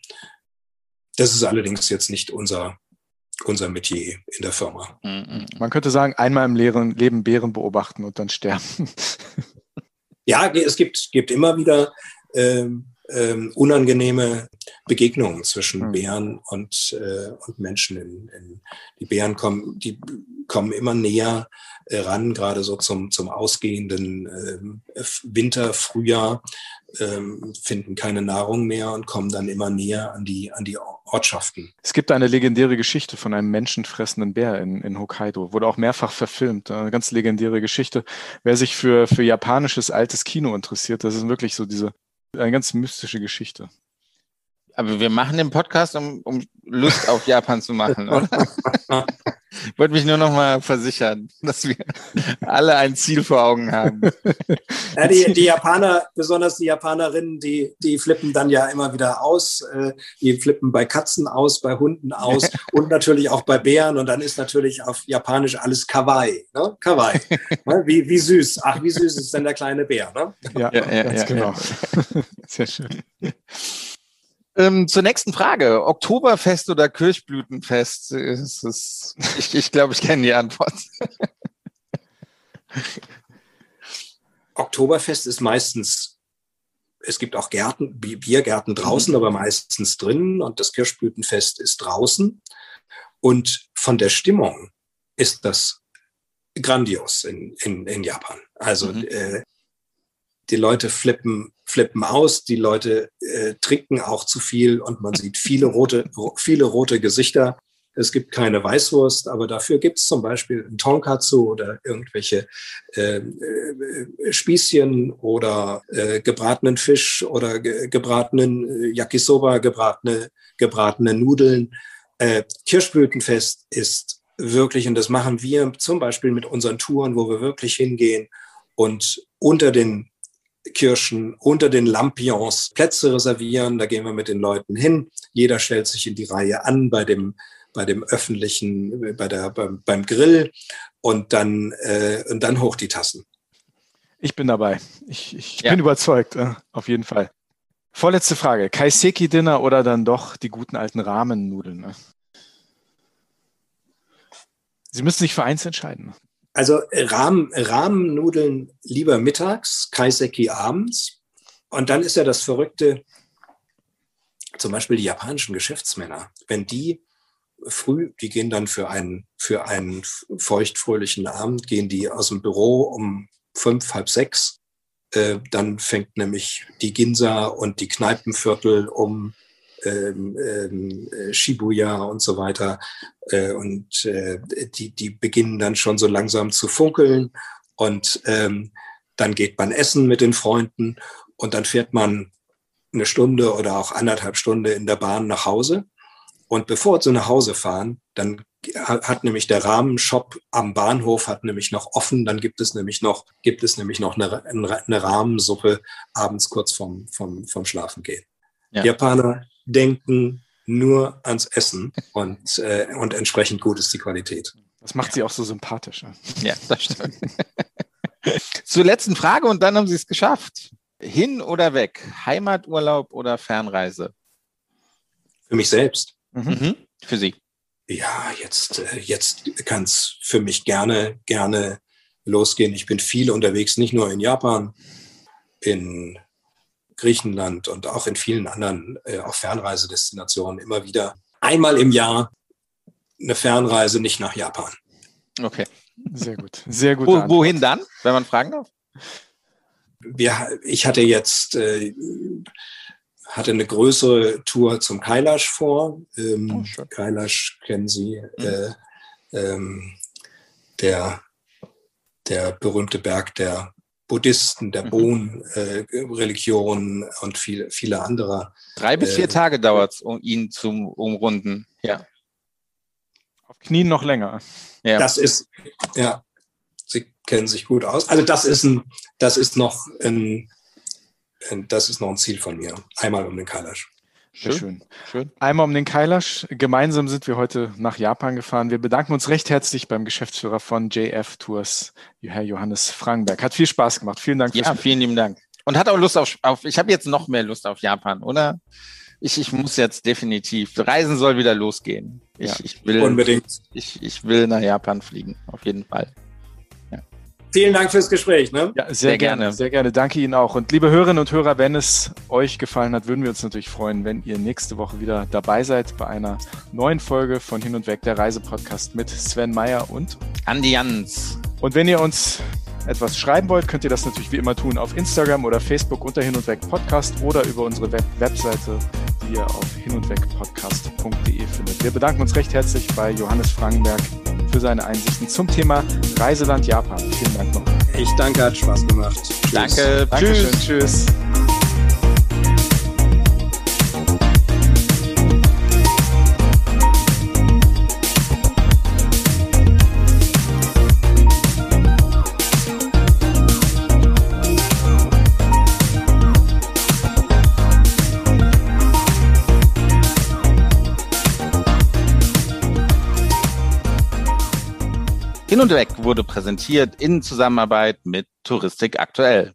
Das ist allerdings jetzt nicht unser unser Metier in der Firma. Mhm. Man könnte sagen, einmal im Leben Bären beobachten und dann sterben. ja, es gibt, gibt immer wieder ähm, ähm, unangenehme Begegnungen zwischen mhm. Bären und, äh, und Menschen. In, in, die Bären kommen, die kommen immer näher äh, ran, gerade so zum, zum ausgehenden äh, Winter, Frühjahr, ähm, finden keine Nahrung mehr und kommen dann immer näher an die, an die Ortschaften. Es gibt eine legendäre Geschichte von einem menschenfressenden Bär in, in Hokkaido, wurde auch mehrfach verfilmt. Eine ganz legendäre Geschichte. Wer sich für, für japanisches altes Kino interessiert, das ist wirklich so diese, eine ganz mystische Geschichte. Aber wir machen den Podcast, um, um Lust auf Japan zu machen, oder? Ich wollte mich nur noch mal versichern, dass wir alle ein Ziel vor Augen haben. Ja, die, die Japaner, besonders die Japanerinnen, die, die flippen dann ja immer wieder aus. Äh, die flippen bei Katzen aus, bei Hunden aus und natürlich auch bei Bären. Und dann ist natürlich auf Japanisch alles Kawaii. Ne? Kawaii. Ne? Wie, wie süß. Ach, wie süß ist denn der kleine Bär? Ne? Ja, ja, ja, ja genau. Sehr schön. Ähm, zur nächsten Frage. Oktoberfest oder Kirchblütenfest? Ist ich ich glaube, ich kenne die Antwort. Oktoberfest ist meistens, es gibt auch Gärten, Biergärten draußen, mhm. aber meistens drinnen und das Kirschblütenfest ist draußen. Und von der Stimmung ist das grandios in, in, in Japan. Also mhm. äh, die Leute flippen, flippen aus, die Leute äh, trinken auch zu viel und man sieht viele rote, viele rote Gesichter. Es gibt keine Weißwurst, aber dafür gibt es zum Beispiel ein Tonkatsu oder irgendwelche äh, äh, Spießchen oder äh, gebratenen Fisch oder ge gebratenen äh, Yakisoba, gebratene, gebratene Nudeln. Äh, Kirschblütenfest ist wirklich, und das machen wir zum Beispiel mit unseren Touren, wo wir wirklich hingehen und unter den Kirschen, unter den Lampions Plätze reservieren. Da gehen wir mit den Leuten hin. Jeder stellt sich in die Reihe an bei dem, bei dem öffentlichen, bei der, beim, beim Grill und dann, äh, und dann hoch die Tassen. Ich bin dabei. Ich, ich ja. bin überzeugt, äh, auf jeden Fall. Vorletzte Frage. Kaiseki-Dinner oder dann doch die guten alten Rahmennudeln? Ne? Sie müssen sich für eins entscheiden. Also Rahmen, Rahmennudeln lieber mittags, Kaiseki abends. Und dann ist ja das Verrückte, zum Beispiel die japanischen Geschäftsmänner, wenn die früh, die gehen dann für einen, für einen feuchtfröhlichen Abend, gehen die aus dem Büro um fünf, halb sechs. Äh, dann fängt nämlich die Ginza und die Kneipenviertel um ähm, ähm, äh, Shibuya und so weiter. Äh, und äh, die, die beginnen dann schon so langsam zu funkeln. Und ähm, dann geht man essen mit den Freunden und dann fährt man eine Stunde oder auch anderthalb Stunden in der Bahn nach Hause. Und bevor sie nach Hause fahren, dann hat nämlich der Rahmenshop am Bahnhof hat nämlich noch offen. Dann gibt es nämlich noch, gibt es nämlich noch eine, eine Rahmensuppe abends kurz vorm, vorm, vorm Schlafengehen. Ja. Japaner denken nur ans Essen und, äh, und entsprechend gut ist die Qualität. Das macht sie auch so sympathisch. Ja, das stimmt. Zur letzten Frage und dann haben Sie es geschafft. Hin oder weg? Heimaturlaub oder Fernreise? Für mich selbst. Mhm. mhm. Für Sie. Ja, jetzt, äh, jetzt kann es für mich gerne, gerne losgehen. Ich bin viel unterwegs, nicht nur in Japan, in Griechenland und auch in vielen anderen äh, auch Fernreisedestinationen immer wieder einmal im Jahr eine Fernreise nicht nach Japan. Okay. Sehr gut. Sehr gut. Wo, wohin dann, wenn man fragen darf? Wir, ich hatte jetzt äh, hatte eine größere Tour zum Kailash vor. Ähm, oh, Kailash kennen Sie, mhm. äh, ähm, der, der berühmte Berg der Buddhisten, der mhm. Bon-Religion äh, und viele, viele andere. Drei bis vier äh, Tage dauert es, um ihn zu umrunden. Ja. Auf Knien noch länger. Ja. Das ist, ja, Sie kennen sich gut aus. Also das ist ein, das ist noch ein, das ist noch ein Ziel von mir. Einmal um den Kailash. Schön. schön. schön. Einmal um den Kailash. Gemeinsam sind wir heute nach Japan gefahren. Wir bedanken uns recht herzlich beim Geschäftsführer von JF Tours, Herr Johannes Frankenberg. Hat viel Spaß gemacht. Vielen Dank. Ja, vielen lieben Dank. Und hat auch Lust auf, auf ich habe jetzt noch mehr Lust auf Japan, oder? Ich, ich muss jetzt definitiv, Reisen soll wieder losgehen. Ich, ja, ich will, unbedingt. Ich, ich will nach Japan fliegen, auf jeden Fall. Vielen Dank fürs Gespräch. Ne? Ja, sehr, sehr gerne, gerne, sehr gerne. Danke Ihnen auch. Und liebe Hörerinnen und Hörer, wenn es euch gefallen hat, würden wir uns natürlich freuen, wenn ihr nächste Woche wieder dabei seid bei einer neuen Folge von Hin und Weg, der Reisepodcast mit Sven Meyer und Andi Jans. Und wenn ihr uns etwas schreiben wollt, könnt ihr das natürlich wie immer tun auf Instagram oder Facebook unter Hin und Weg Podcast oder über unsere Web Webseite, die ihr auf hinundwegpodcast.de findet. Wir bedanken uns recht herzlich bei Johannes Frankenberg für seine Einsichten zum Thema Reiseland Japan. Vielen Dank noch. Ich danke, hat Spaß gemacht. Tschüss. Danke, Dankeschön, tschüss. tschüss. Hin und Weg wurde präsentiert in Zusammenarbeit mit Touristik aktuell.